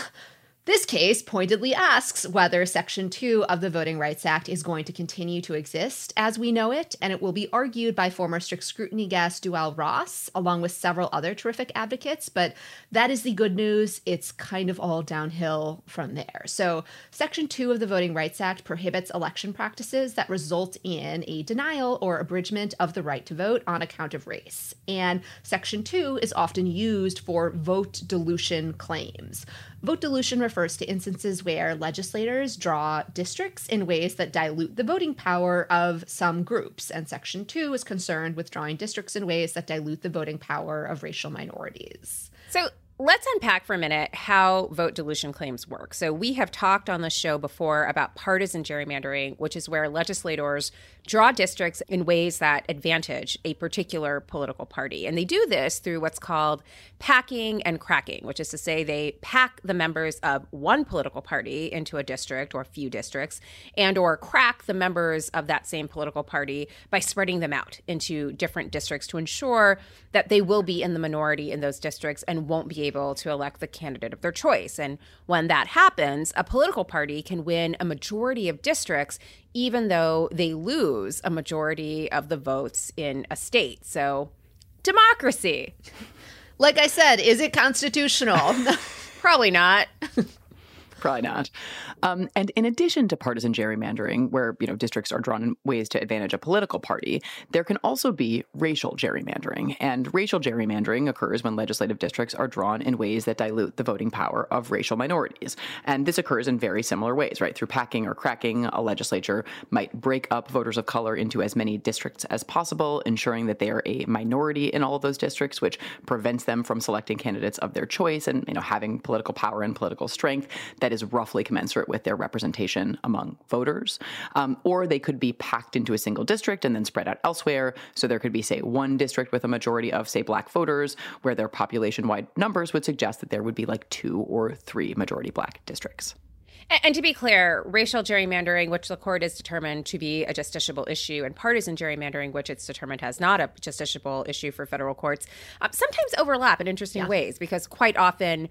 this case pointedly asks whether Section 2 of the Voting Rights Act is going to continue to exist as we know it, and it will be argued by former strict scrutiny guest Deuel Ross, along with several other terrific advocates. But that is the good news. It's kind of all downhill from there. So, Section 2 of the Voting Rights Act prohibits election practices that result in a denial or abridgment of the right to vote on account of race. And Section 2 is often used for vote dilution claims. Vote dilution refers to instances where legislators draw districts in ways that dilute the voting power of some groups, and Section 2 is concerned with drawing districts in ways that dilute the voting power of racial minorities. So Let's unpack for a minute how vote dilution claims work. So, we have talked on the show before about partisan gerrymandering, which is where legislators draw districts in ways that advantage a particular political party. And they do this through what's called packing and cracking, which is to say they pack the members of one political party into a district or a few districts and or crack the members of that same political party by spreading them out into different districts to ensure that they will be in the minority in those districts and won't be able to elect the candidate of their choice. And when that happens, a political party can win a majority of districts even though they lose a majority of the votes in a state. So, democracy. Like I said, is it constitutional? Probably not. Probably not. Um, and in addition to partisan gerrymandering, where you know districts are drawn in ways to advantage a political party, there can also be racial gerrymandering. And racial gerrymandering occurs when legislative districts are drawn in ways that dilute the voting power of racial minorities. And this occurs in very similar ways, right? Through packing or cracking, a legislature might break up voters of color into as many districts as possible, ensuring that they are a minority in all of those districts, which prevents them from selecting candidates of their choice and you know having political power and political strength that is roughly commensurate with their representation among voters. Um, or they could be packed into a single district and then spread out elsewhere. So there could be, say, one district with a majority of, say, black voters, where their population wide numbers would suggest that there would be like two or three majority black districts. And to be clear, racial gerrymandering, which the court has determined to be a justiciable issue, and partisan gerrymandering, which it's determined has not a justiciable issue for federal courts, um, sometimes overlap in interesting yeah. ways because quite often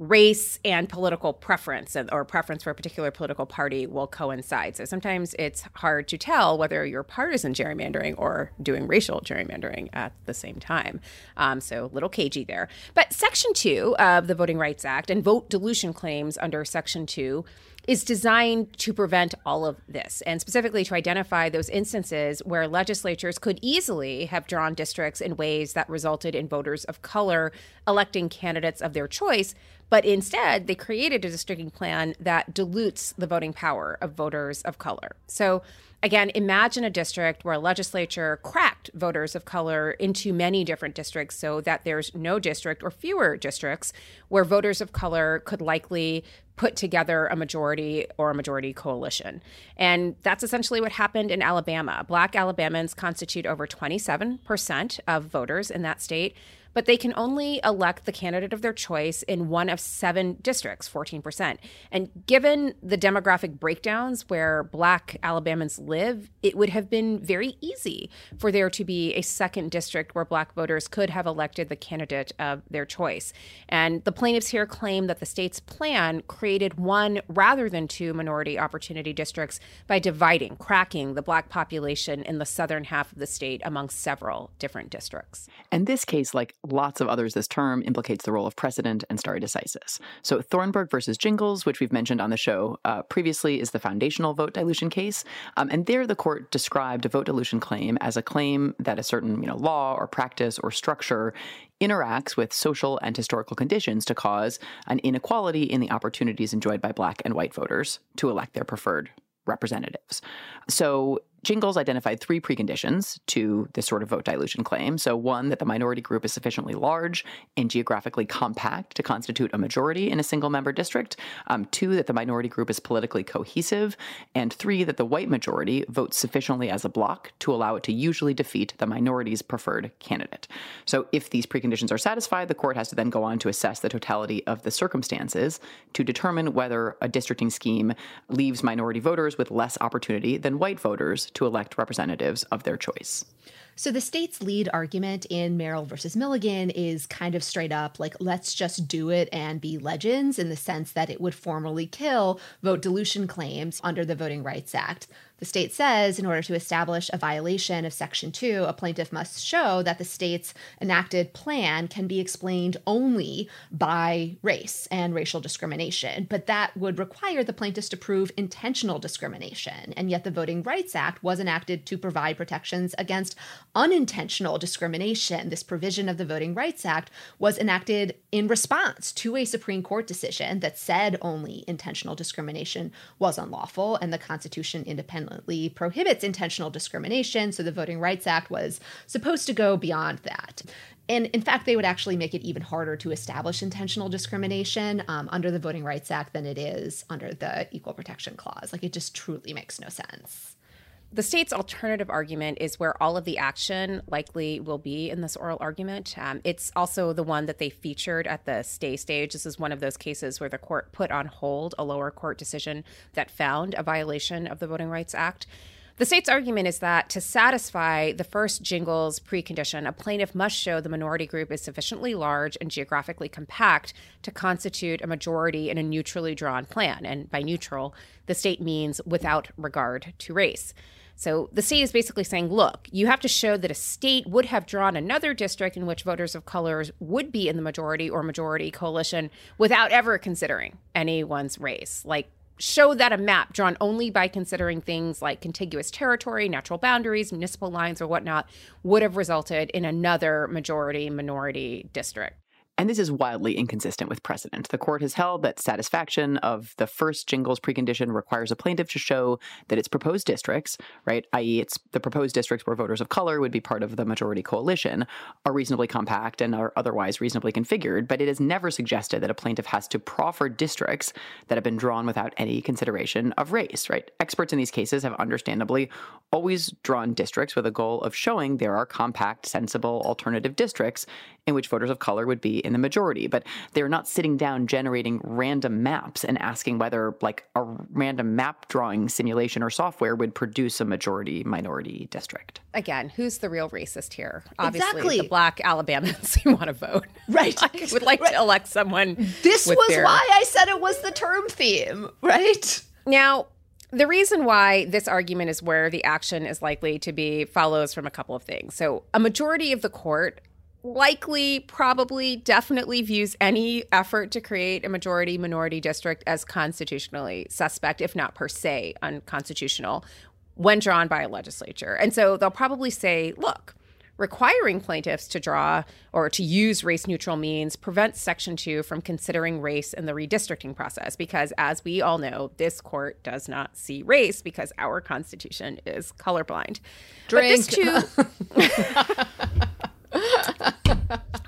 race and political preference or preference for a particular political party will coincide. So sometimes it's hard to tell whether you're partisan gerrymandering or doing racial gerrymandering at the same time. Um, so a little cagey there. But Section 2 of the Voting Rights Act and vote dilution claims under Section 2 is designed to prevent all of this and specifically to identify those instances where legislatures could easily have drawn districts in ways that resulted in voters of color electing candidates of their choice but instead, they created a districting plan that dilutes the voting power of voters of color. So, again, imagine a district where a legislature cracked voters of color into many different districts so that there's no district or fewer districts where voters of color could likely put together a majority or a majority coalition. And that's essentially what happened in Alabama. Black Alabamans constitute over 27% of voters in that state but they can only elect the candidate of their choice in one of seven districts, 14%. And given the demographic breakdowns where Black Alabamans live, it would have been very easy for there to be a second district where Black voters could have elected the candidate of their choice. And the plaintiffs here claim that the state's plan created one rather than two minority opportunity districts by dividing, cracking the Black population in the southern half of the state among several different districts. And this case, like lots of others this term, implicates the role of precedent and stare decisis. So, Thornburg versus Gingles, which we've mentioned on the show uh, previously, is the foundational vote dilution case. Um, and there, the court described a vote dilution claim as a claim that a certain you know, law or practice or structure interacts with social and historical conditions to cause an inequality in the opportunities enjoyed by black and white voters to elect their preferred representatives. So Gingles identified three preconditions to this sort of vote dilution claim. So, one, that the minority group is sufficiently large and geographically compact to constitute a majority in a single member district. Um, two, that the minority group is politically cohesive. And three, that the white majority votes sufficiently as a bloc to allow it to usually defeat the minority's preferred candidate. So, if these preconditions are satisfied, the court has to then go on to assess the totality of the circumstances to determine whether a districting scheme leaves minority voters with less opportunity than white voters to elect representatives of their choice. So the state's lead argument in Merrill versus Milligan is kind of straight up like, let's just do it and be legends in the sense that it would formally kill vote dilution claims under the Voting Rights Act. The state says in order to establish a violation of Section 2, a plaintiff must show that the state's enacted plan can be explained only by race and racial discrimination. But that would require the plaintiffs to prove intentional discrimination. And yet the Voting Rights Act was enacted to provide protections against unintentional discrimination. This provision of the Voting Rights Act was enacted in response to a Supreme Court decision that said only intentional discrimination was unlawful and the Constitution independently prohibits intentional discrimination. So the Voting Rights Act was supposed to go beyond that. And in fact, they would actually make it even harder to establish intentional discrimination um, under the Voting Rights Act than it is under the Equal Protection Clause. Like, it just truly makes no sense. The state's alternative argument is where all of the action likely will be in this oral argument. Um, it's also the one that they featured at the stay stage. This is one of those cases where the court put on hold a lower court decision that found a violation of the Voting Rights Act. The state's argument is that to satisfy the first Gingles precondition, a plaintiff must show the minority group is sufficiently large and geographically compact to constitute a majority in a neutrally drawn plan. And by neutral, the state means without regard to race. So the state is basically saying, look, you have to show that a state would have drawn another district in which voters of colors would be in the majority or majority coalition without ever considering anyone's race. Like, show that a map drawn only by considering things like contiguous territory, natural boundaries, municipal lines, or whatnot would have resulted in another majority minority district. And this is wildly inconsistent with precedent. The court has held that satisfaction of the first Gingles precondition requires a plaintiff to show that its proposed districts, right, i.e., it's the proposed districts where voters of color would be part of the majority coalition, are reasonably compact and are otherwise reasonably configured. But it has never suggested that a plaintiff has to proffer districts that have been drawn without any consideration of race, right? Experts in these cases have understandably always drawn districts with a goal of showing there are compact, sensible alternative districts in which voters of color would be in the majority. But they're not sitting down generating random maps and asking whether, like, a random map drawing simulation or software would produce a majority minority district. Again, who's the real racist here? Obviously, exactly. the black Alabamans who want to vote. Right. like, would like right. to elect someone. This was their... why I said it was the term theme, right? Now, the reason why this argument is where the action is likely to be follows from a couple of things. So, a majority of the court likely, probably, definitely views any effort to create a majority minority district as constitutionally suspect, if not per se unconstitutional, when drawn by a legislature. And so they'll probably say, look, requiring plaintiffs to draw or to use race neutral means prevents Section 2 from considering race in the redistricting process because, as we all know, this court does not see race because our Constitution is colorblind. Drink. But this too.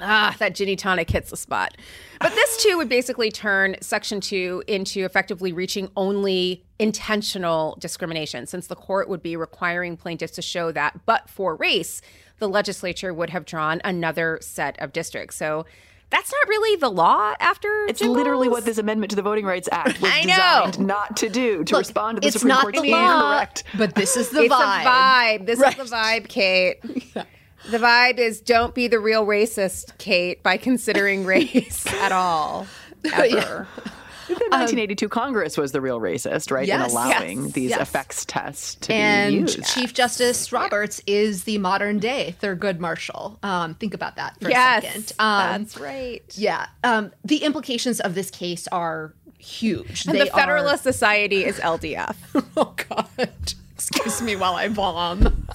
Ah, that Ginni tonic hits the spot. But this too would basically turn Section 2 into effectively reaching only intentional discrimination, since the court would be requiring plaintiffs to show that, but for race, the legislature would have drawn another set of districts. So that's not really the law after It's Jim literally Bowles? what this amendment to the Voting Rights Act was I know. designed not to do, to Look, respond to the it's Supreme not Court's the being law, correct. but this is the it's vibe. a vibe. This Right. is the vibe, Kate. The vibe is don't be the real racist, Kate, by considering race at all. Ever. The 1982 Congress was the real racist, right? Yes, in allowing yes, these yes. effects tests to be and used. Chief Justice Roberts is the modern day Thurgood Marshall. Um, think about that for yes, a second. Um, that's right. yeah. Um, the implications of this case are huge. And They the Federalist Are, Society is LDF. oh God! Excuse me while I bomb.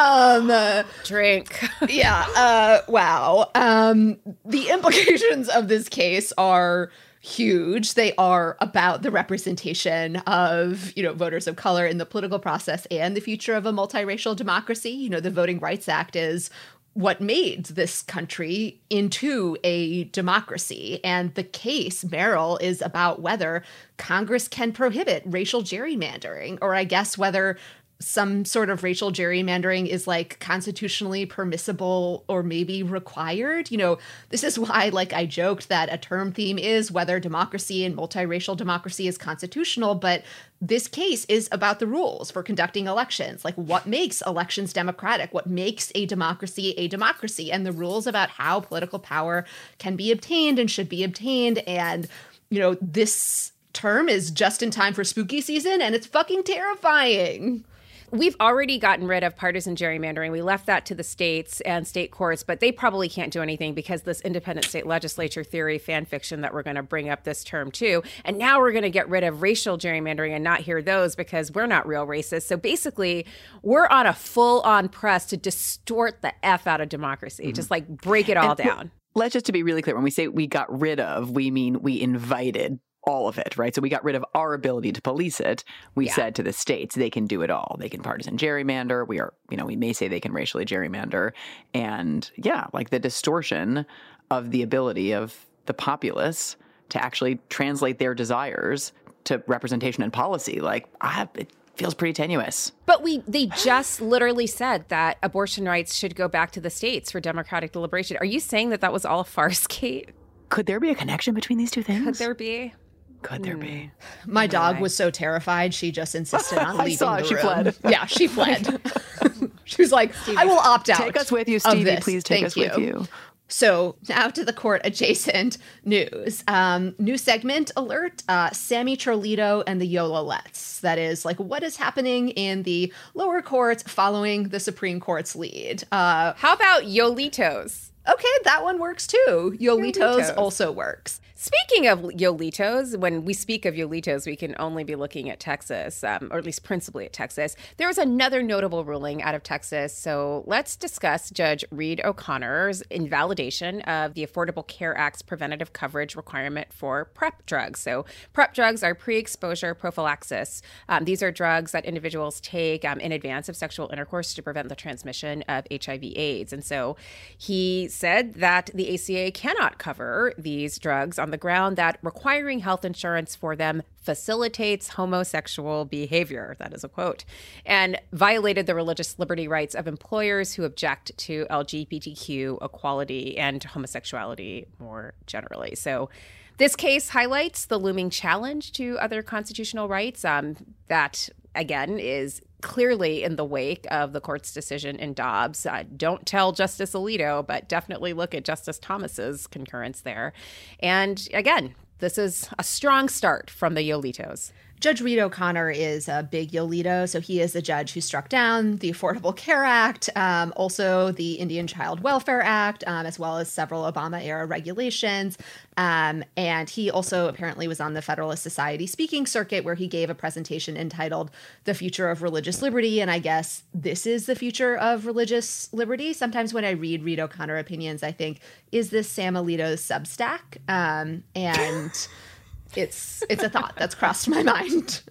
Um. uh, Drink. yeah. Uh, wow. Um, the implications of this case are huge. They are about the representation of, you know, voters of color in the political process and the future of a multiracial democracy. You know, the Voting Rights Act is what made this country into a democracy. And the case, Merrill, is about whether Congress can prohibit racial gerrymandering, or I guess whether some sort of racial gerrymandering is like constitutionally permissible or maybe required. You know, this is why, like, I joked that a term theme is whether democracy and multiracial democracy is constitutional, but this case is about the rules for conducting elections. Like, what makes elections democratic? What makes a democracy a democracy? And the rules about how political power can be obtained and should be obtained. And, you know, this term is just in time for spooky season and it's fucking terrifying. We've already gotten rid of partisan gerrymandering. We left that to the states and state courts, but they probably can't do anything because this independent state legislature theory fan fiction that we're going to bring up this term too. And now we're going to get rid of racial gerrymandering and not hear those because we're not real racists. So basically, we're on a full on press to distort the F out of democracy, mm-hmm. just like break it all And down. Let's just to be really clear when we say we got rid of, we mean we invited all of it, right? So we got rid of our ability to police it. We Yeah. said to the states they can do it all. They can partisan gerrymander. We are, you know, we may say they can racially gerrymander. And yeah, like the distortion of the ability of the populace to actually translate their desires to representation and policy. Like, I, it feels pretty tenuous. But we they just literally said that abortion rights should go back to the states for democratic deliberation. Are you saying that that was all a farce, Kate? Could there be a connection between these two things? Could there be? Could there be? My dog was so terrified she just insisted on I leaving saw the it. She room. fled. Yeah, she fled. she was like, "I will opt out." Take us with you, of Stevie. this. Please take Thank us with you. So now to the court adjacent news. Um, new segment alert: uh, Sammy Trolito and the Yola Lets. That is like what is happening in the lower courts following the Supreme Court's lead. Uh, How about Yolitos? Okay, that one works too. Yolitos, Yolitos. also works. Speaking of Yolitos, when we speak of Yolitos, we can only be looking at Texas, um, or at least principally at Texas. There was another notable ruling out of Texas. So let's discuss Judge Reed O'Connor's invalidation of the Affordable Care Act's preventative coverage requirement for PrEP drugs. So, PrEP drugs are pre exposure prophylaxis. Um, these are drugs that individuals take um, in advance of sexual intercourse to prevent the transmission of HIV/AIDS. And so he said that the ACA cannot cover these drugs on the ground that requiring health insurance for them facilitates homosexual behavior. That is a quote. And violated the religious liberty rights of employers who object to LGBTQ equality and homosexuality more generally. So this case highlights the looming challenge to other constitutional rights um, that, again, is clearly in the wake of the court's decision in Dobbs. Uh, don't tell Justice Alito, but definitely look at Justice Thomas's concurrence there. And again, this is a strong start from the Yolitos. Judge Reed O'Connor is a big Yolito, so he is the judge who struck down the Affordable Care Act, um, also the Indian Child Welfare Act, um, as well as several Obama era regulations. Um, and he also apparently was on the Federalist Society speaking circuit, where he gave a presentation entitled The Future of Religious Liberty. And I guess this is the future of religious liberty. Sometimes when I read Reed O'Connor opinions, I think, is this Sam Alito's Substack? Um, and it's it's a thought that's crossed my mind.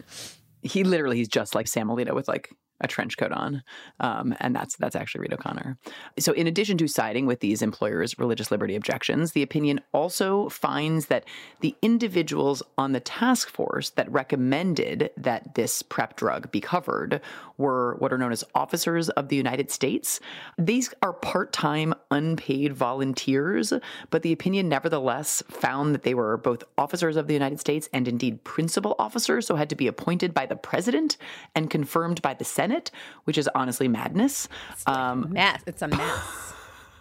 He literally, he's just like Sam Alito with like a trench coat on, um, and that's that's actually Reed O'Connor. So, in addition to siding with these employers' religious liberty objections, the opinion also finds that the individuals on the task force that recommended that this PrEP drug be covered were what are known as officers of the United States. These are part-time, unpaid volunteers, but the opinion nevertheless found that they were both officers of the United States and indeed principal officers, so had to be appointed by the president and confirmed by the Senate Senate, which is honestly madness. It's um, mess. It's a mess.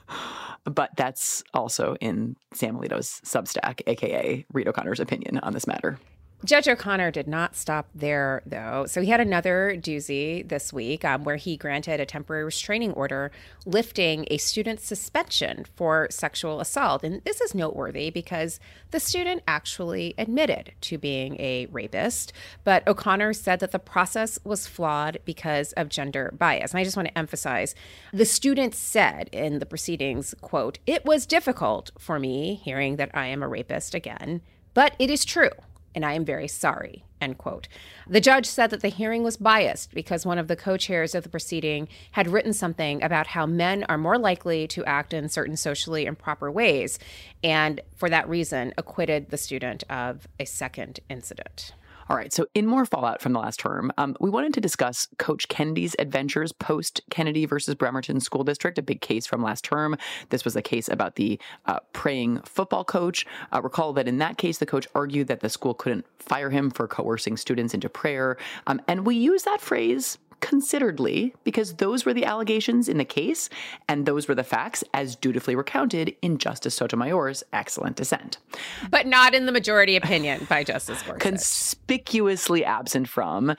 but that's also in Sam Alito's Substack, aka Reed O'Connor's opinion on this matter. Judge O'Connor did not stop there, though. So he had another doozy this week um, where he granted a temporary restraining order lifting a student's suspension for sexual assault. And this is noteworthy because the student actually admitted to being a rapist. But O'Connor said that the process was flawed because of gender bias. And I just want to emphasize the student said in the proceedings, quote, it was difficult for me hearing that I am a rapist again, but it is true and I am very sorry. End quote. The judge said that the hearing was biased because one of the co chairs of the proceeding had written something about how men are more likely to act in certain socially improper ways, and for that reason, acquitted the student of a second incident. All right. So, in more fallout from the last term, um, we wanted to discuss Coach Kennedy's adventures post Kennedy versus Bremerton School District, a big case from last term. This was a case about the uh, praying football coach. Uh, recall that in that case, the coach argued that the school couldn't fire him for coercing students into prayer. Um, and we use that phrase consideredly because those were the allegations in the case and those were the facts as dutifully recounted in Justice Sotomayor's excellent dissent. But not in the majority opinion by Justice Gorsuch. Conspicuously absent from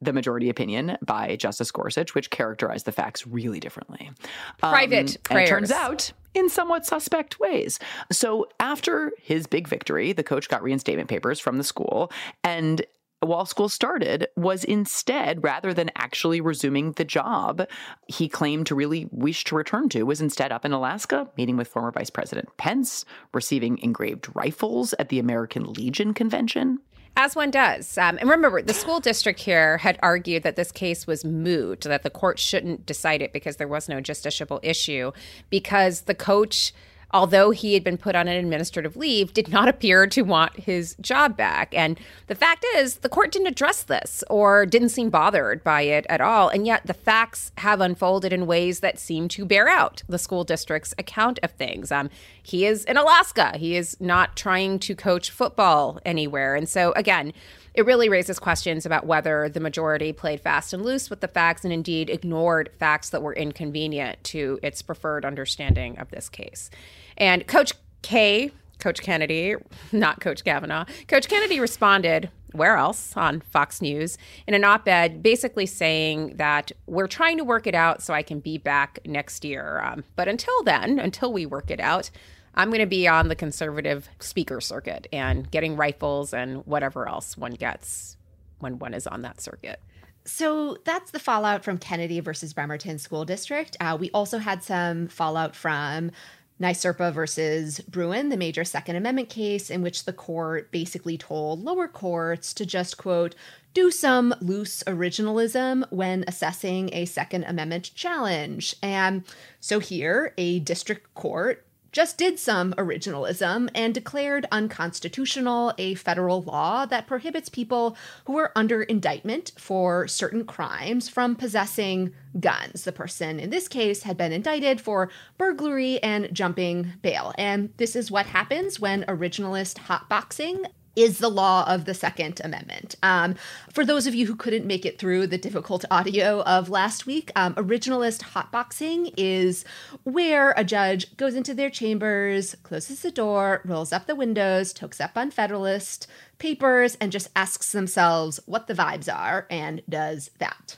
the majority opinion by Justice Gorsuch, which characterized the facts really differently. Private um, prayers. it turns out in somewhat suspect ways. So after his big victory, the coach got reinstatement papers from the school and while school started was instead, rather than actually resuming the job he claimed to really wish to return to, was instead up in Alaska, meeting with former Vice President Pence, receiving engraved rifles at the American Legion convention. As one does. Um, and remember, the school district here had argued that this case was moot, that the court shouldn't decide it because there was no justiciable issue, because the coach although he had been put on an administrative leave, did not appear to want his job back. And the fact is, the court didn't address this or didn't seem bothered by it at all. And yet the facts have unfolded in ways that seem to bear out the school district's account of things. Um, he is in Alaska, he is not trying to coach football anywhere. And so, again, it really raises questions about whether the majority played fast and loose with the facts and indeed ignored facts that were inconvenient to its preferred understanding of this case. And Coach K, Coach Kennedy, not Coach Kavanaugh, Coach Kennedy responded, where else on Fox News, in an op ed basically saying that we're trying to work it out so I can be back next year. Um, but until then, until we work it out, I'm going to be on the conservative speaker circuit and getting rifles and whatever else one gets when one is on that circuit. So that's the fallout from Kennedy versus Bremerton School District. Uh, we also had some fallout from NYSRPA versus Bruen, the major Second Amendment case, in which the court basically told lower courts to just, quote, do some loose originalism when assessing a Second Amendment challenge. And so here, a district court just did some originalism and declared unconstitutional a federal law that prohibits people who are under indictment for certain crimes from possessing guns. The person in this case had been indicted for burglary and jumping bail. And this is what happens when originalist hotboxing is the law of the Second Amendment. Um, for those of you who couldn't make it through the difficult audio of last week, um, originalist hotboxing is where a judge goes into their chambers, closes the door, rolls up the windows, tokes up on Federalist papers, and just asks themselves what the vibes are and does that.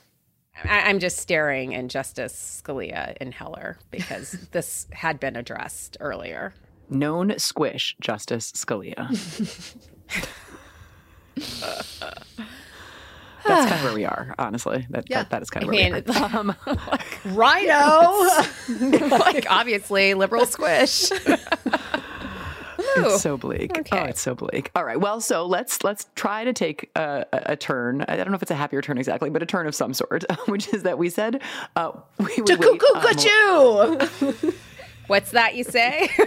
I'm just staring in Justice Scalia in Heller because this had been addressed earlier. Known squish, Justice Scalia. That's kind of where we are, honestly. That, yeah. that, that is kind of where mean, we are. Um, like, Rhino! like, obviously, liberal squish. It's so bleak. Oh, Okay. it's so bleak. All right. Well, so let's let's try to take a, a, a turn. I don't know if it's a happier turn exactly, but a turn of some sort, which is that we said uh, we would To wait, cuckoo um, cuckoo. What's that you say?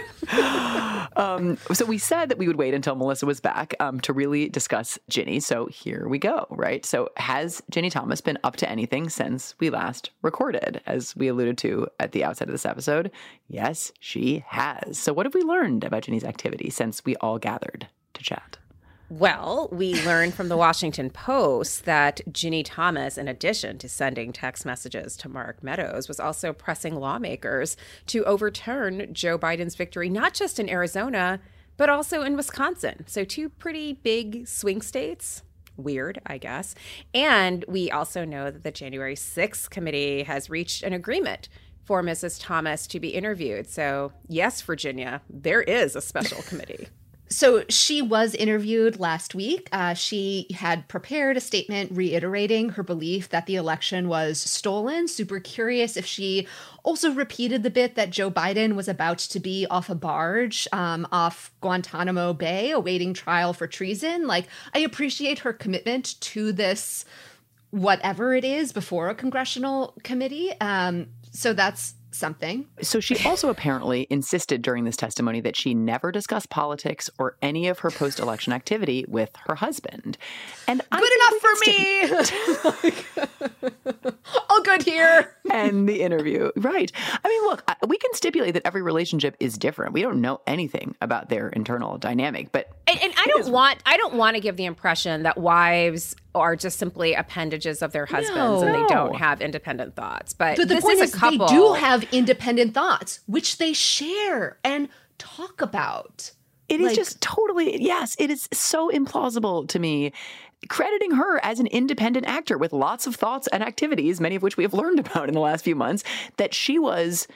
Um, so we said that we would wait until Melissa was back um, to really discuss Ginni. So here we go, right? So has Ginni Thomas been up to anything since we last recorded? As we alluded to at the outset of this episode, yes, she has. So what have we learned about Ginni's activity since we all gathered to chat? Well, we learned from the Washington Post that Ginni Thomas, in addition to sending text messages to Mark Meadows, was also pressing lawmakers to overturn Joe Biden's victory, not just in Arizona, but also in Wisconsin. So, two pretty big swing states. Weird, I guess. And we also know that the January 6th committee has reached an agreement for Mrs. Thomas to be interviewed. So, yes, Virginia, there is a special committee. So she was interviewed last week. Uh, she had prepared a statement reiterating her belief that the election was stolen. Super curious if she also repeated the bit that Joe Biden was about to be off a barge um, off Guantanamo Bay awaiting trial for treason. Like, I appreciate her commitment to this, whatever it is, before a congressional committee. Um, so that's something. So she also apparently insisted during this testimony that she never discussed politics or any of her post-election activity with her husband. And I Good enough for me. All good here. and the interview. Right. I mean, look, we can stipulate that every relationship is different. We don't know anything about their internal dynamic, but and, and I don't want I don't want to give the impression that wives are just simply appendages of their husbands and they don't have independent thoughts. But, But the this point is is, a couple. they do have independent thoughts, which they share and talk about. It is Like- just totally, yes, it is so implausible to me. Crediting her as an independent actor with lots of thoughts and activities, many of which we have learned about in the last few months, that she was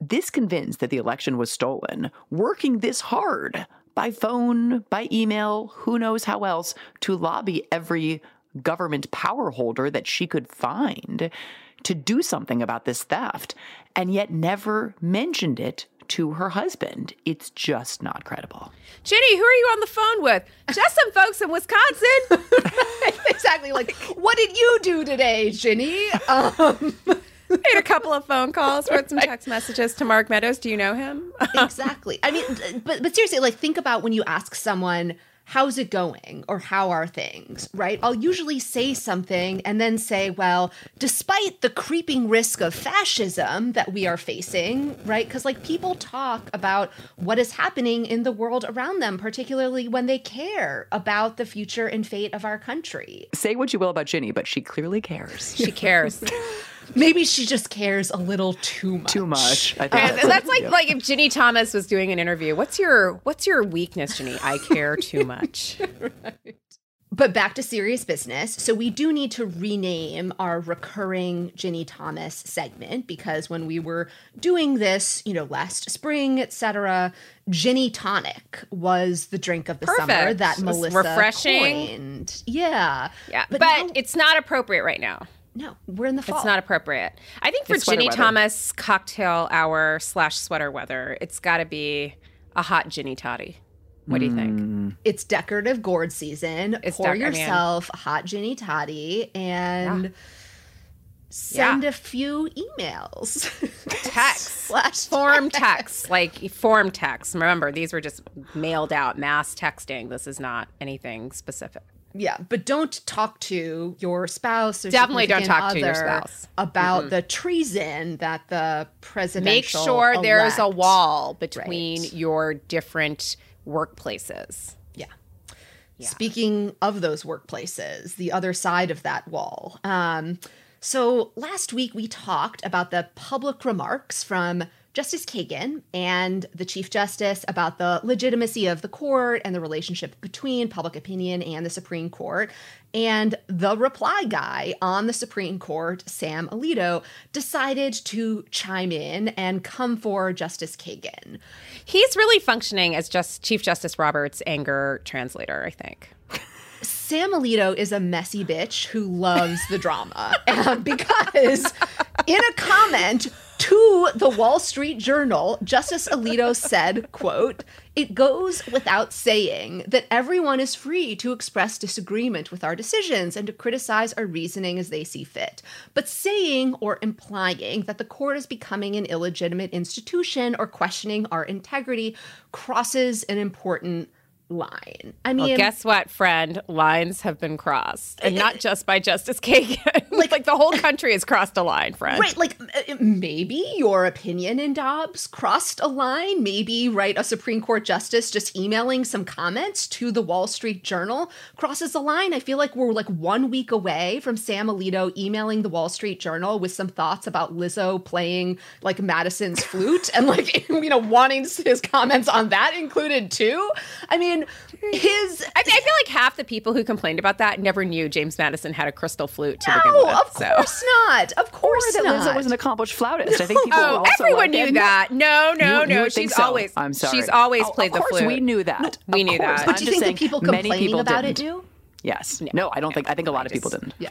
this convinced that the election was stolen, working this hard by phone, by email, who knows how else, to lobby every government power holder that she could find to do something about this theft, and yet never mentioned it to her husband. It's just not credible. Ginni, who are you on the phone with? Just some folks in Wisconsin. exactly. Like, what did you do today, Ginni? Um, Made a couple of phone calls, wrote some text messages to Mark Meadows. Do you know him? exactly. I mean, but but seriously, like, think about when you ask someone. How's it going? Or how are things? Right? I'll usually say something and then say, well, despite the creeping risk of fascism that we are facing, right? Because, like, people talk about what is happening in the world around them, particularly when they care about the future and fate of our country. Say what you will about Ginni, but she clearly cares. She cares. Maybe she just cares a little too much. Too much. I think And that's like like if Ginni Thomas was doing an interview. What's your what's your weakness, Ginni? I care too much. right. But back to serious business. So we do need to rename our recurring Ginni Thomas segment because when we were doing this, you know, last spring, etc., Ginny Tonic was the drink of the summer Perfect. that It Melissa refreshing. coined. Yeah. Yeah, but, now- it's not appropriate right now. No, we're in the fall. It's not appropriate. I think for It's sweater Ginni weather. Thomas cocktail hour slash sweater weather, it's got to be a hot Ginny Toddy. What do you think? Mm. It's decorative gourd season. It's Pour dec- I mean- yourself hot Ginny Toddy and send a few emails. Text. Slash Form text, like form text. Remember, these were just mailed out, mass texting. This is not anything specific. Yeah, but don't talk to your spouse or Definitely don't talk to your spouse. about the treason that the president. Make sure there's a wall between Right. your different workplaces. Yeah. Speaking of those workplaces, the other side of that wall. Um, so last week we talked about the public remarks from Justice Kagan and the Chief Justice about the legitimacy of the court and the relationship between public opinion and the Supreme Court. And the reply guy on the Supreme Court, Sam Alito, decided to chime in and come for Justice Kagan. He's really functioning as just Chief Justice Roberts' anger translator, I think. Sam Alito is a messy bitch who loves the drama. And um, because in a comment to the Wall Street Journal, Justice Alito said, quote, It goes without saying that everyone is free to express disagreement with our decisions and to criticize our reasoning as they see fit. But saying or implying that the court is becoming an illegitimate institution or questioning our integrity crosses an important line. I mean, well, guess what, friend? Lines have been crossed, and uh, not uh, just by Justice Kagan. like, like the whole country has crossed a line, friend. Right? Like uh, uh maybe your opinion in Dobbs crossed a line. Maybe right, a Supreme Court justice just emailing some comments to the Wall Street Journal crosses a line. I feel like we're like one week away from Sam Alito emailing the Wall Street Journal with some thoughts about Lizzo playing like Madison's flute and like you know wanting his comments on that included too. I mean his. I, I, feel like half the people who complained about that never knew James Madison had a crystal flute to no, begin with. of so. course not. Of course or that not. Lizzo was an accomplished flautist. I think people oh, everyone like, knew that. No, no, you, no. You she's so. always. I'm sorry. She's always oh, played the flute. We knew that. No, we knew course. that. But do you think saying the people many complaining people about didn't. it do? Yes. No, no I don't think. I think a lot of people didn't. Yeah.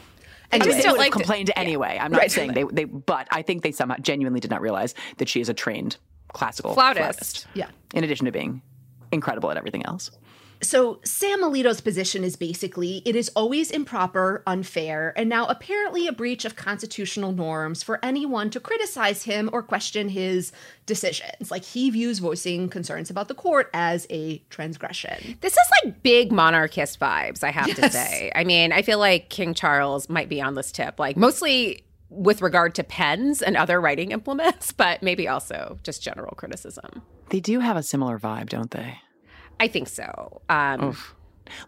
And Anyway. they still would have liked it. complained anyway. I'm not Right. saying they, they, but I think they somehow genuinely did not realize that she is a trained classical Flautist. Yeah. In addition to being incredible at everything else. So, Sam Alito's position is basically it is always improper, unfair, and now apparently a breach of constitutional norms for anyone to criticize him or question his decisions. Like, he views voicing concerns about the court as a transgression. This is like big monarchist vibes, I have to say. I mean, I feel like King Charles might be on this tip, like mostly with regard to pens and other writing implements, but maybe also just general criticism. They do have a similar vibe, don't they? I think so. Um,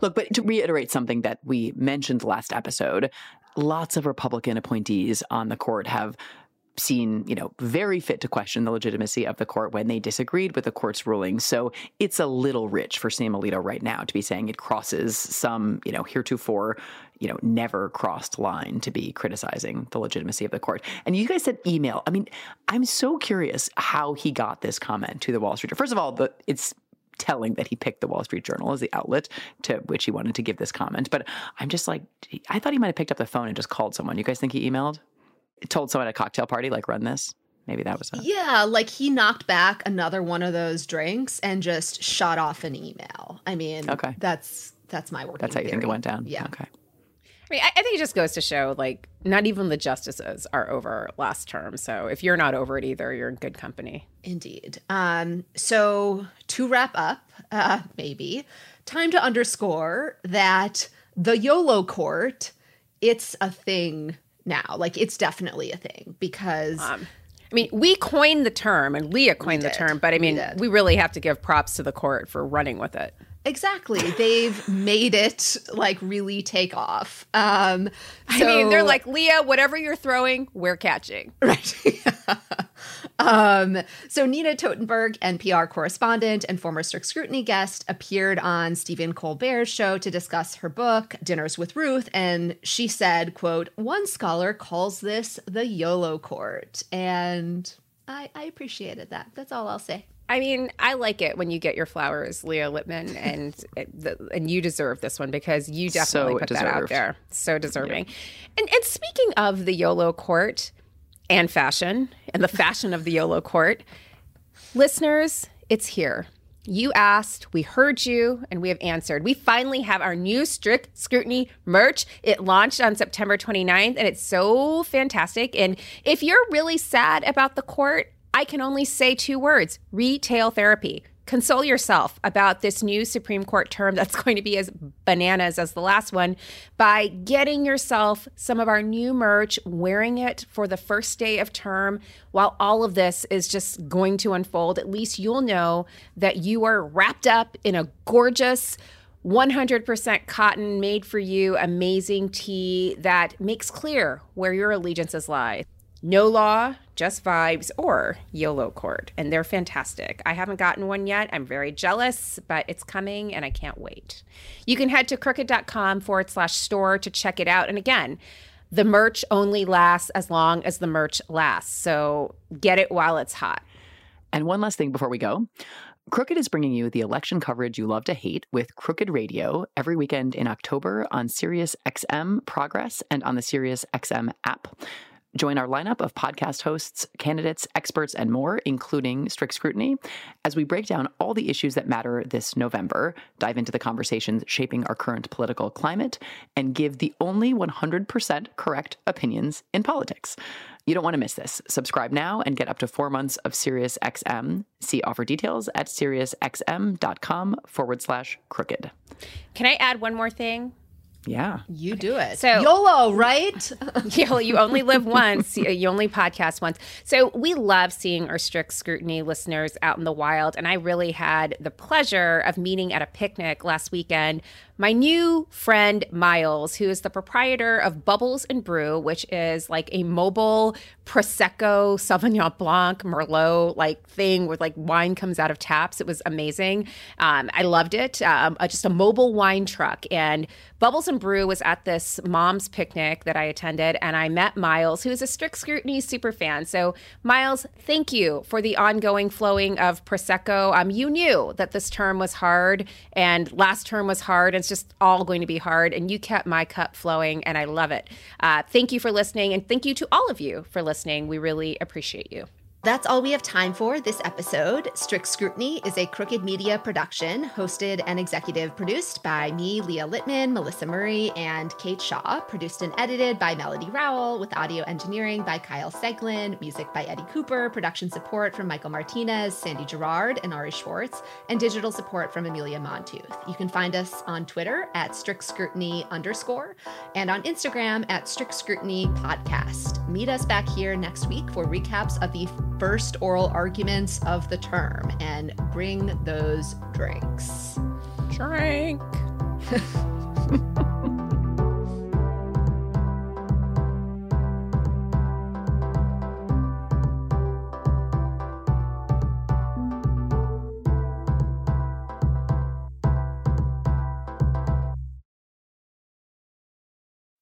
Look, but to reiterate something that we mentioned last episode, lots of Republican appointees on the court have seen, you know, very fit to question the legitimacy of the court when they disagreed with the court's ruling. So it's a little rich for Sam Alito right now to be saying it crosses some, you know, heretofore, you know, never crossed line to be criticizing the legitimacy of the court. And you guys said email. I mean, I'm so curious how he got this comment to the Wall Street. Journal. First of all, the it's telling that he picked the Wall Street Journal as the outlet to which he wanted to give this comment. But I'm just like, I thought he might have picked up the phone and just called someone. You guys think he emailed? Told someone at a cocktail party, like, run this? Maybe that was it. Yeah, like he knocked back another one of those drinks and just shot off an email. I mean, Okay. that's that's my working That's how you think it went down? Yeah. Okay. I mean, I, I think it just goes to show like not even the justices are over last term. So if you're not over it either, you're in good company. Indeed. Um, so to wrap up, uh, maybe time to underscore that the YOLO court, it's a thing now. Like it's definitely a thing because Um, I mean, we coined the term and Leah coined the term, but I mean, did. we really have to give props to the court for running with it. Exactly they've made it like really take off. Um, I mean, they're like, Leah, whatever you're throwing, we're catching. Right. um, so Nina Totenberg, NPR correspondent and former strict scrutiny guest, appeared on Stephen Colbert's show to discuss her book, Dinners with Ruth, and she said, quote, one scholar calls this the YOLO court. And I, I appreciated that. That's all I'll say. I mean, I like it when you get your flowers, Leah Littman, and and you deserve this one because you definitely So put that out there. So deserving. And and speaking of the YOLO court and fashion and the fashion of the YOLO court, listeners, it's here. You asked, we heard you, and we have answered. We finally have our new strict scrutiny merch. It launched on September 29th, and it's so fantastic. And if you're really sad about the court, I can only say two words retail therapy. Console yourself about this new Supreme Court term that's going to be as bananas as the last one by getting yourself some of our new merch, wearing it for the first day of term. While all of this is just going to unfold, at least you'll know that you are wrapped up in a gorgeous, 100% cotton, made for you, amazing tee that makes clear where your allegiances lie. No law, just vibes, or YOLO court. And they're fantastic. I haven't gotten one yet. I'm very jealous, but it's coming and I can't wait. You can head to crooked.com forward slash store to check it out. And again, the merch only lasts as long as the merch lasts. So get it while it's hot. And one last thing before we go. Crooked is bringing you the election coverage you love to hate with Crooked Radio every weekend in October on Sirius XM Progress and on the Sirius XM app. Join our lineup of podcast hosts, candidates, experts, and more, including Strict Scrutiny, as we break down all the issues that matter this November, dive into the conversations shaping our current political climate, and give the only 100% correct opinions in politics. You don't want to miss this. Subscribe now and get up to four months of SiriusXM. See offer details at SiriusXM.com forward slash crooked. Can I add one more thing? Yeah. You do it. So- YOLO, right? you, you only live once. You you only podcast once. So we love seeing our strict scrutiny listeners out in the wild. And I really had the pleasure of meeting at a picnic last weekend my new friend Miles, who is the proprietor of Bubbles and Brew, which is like a mobile prosecco, Sauvignon Blanc, Merlot like thing where like wine comes out of taps. It was amazing. Um, I loved it. Um, uh, just a mobile wine truck and. Bubbles and Brew was at this mom's picnic that I attended, and I met Miles, who is a strict scrutiny super fan. So, Miles, thank you for the ongoing flowing of Prosecco. Um, you knew that this term was hard, and last term was hard. It's just all going to be hard, and you kept my cup flowing, and I love it. Uh, thank you for listening, and thank you to all of you for listening. We really appreciate you. That's all we have time for this episode. Strict Scrutiny is a Crooked Media production, hosted and executive produced by me, Leah Littman, Melissa Murray, and Kate Shaw. Produced and edited by Melody Rowell, with audio engineering by Kyle Seglin, music by Eddie Cooper, production support from Michael Martinez, Sandy Gerard, and Ari Schwartz, and digital support from Amelia Montooth. You can find us on Twitter at Strict Scrutiny underscore and on Instagram at Strict Scrutiny Podcast. Meet us back here next week for recaps of the first oral arguments of the term and bring those drinks. Drink.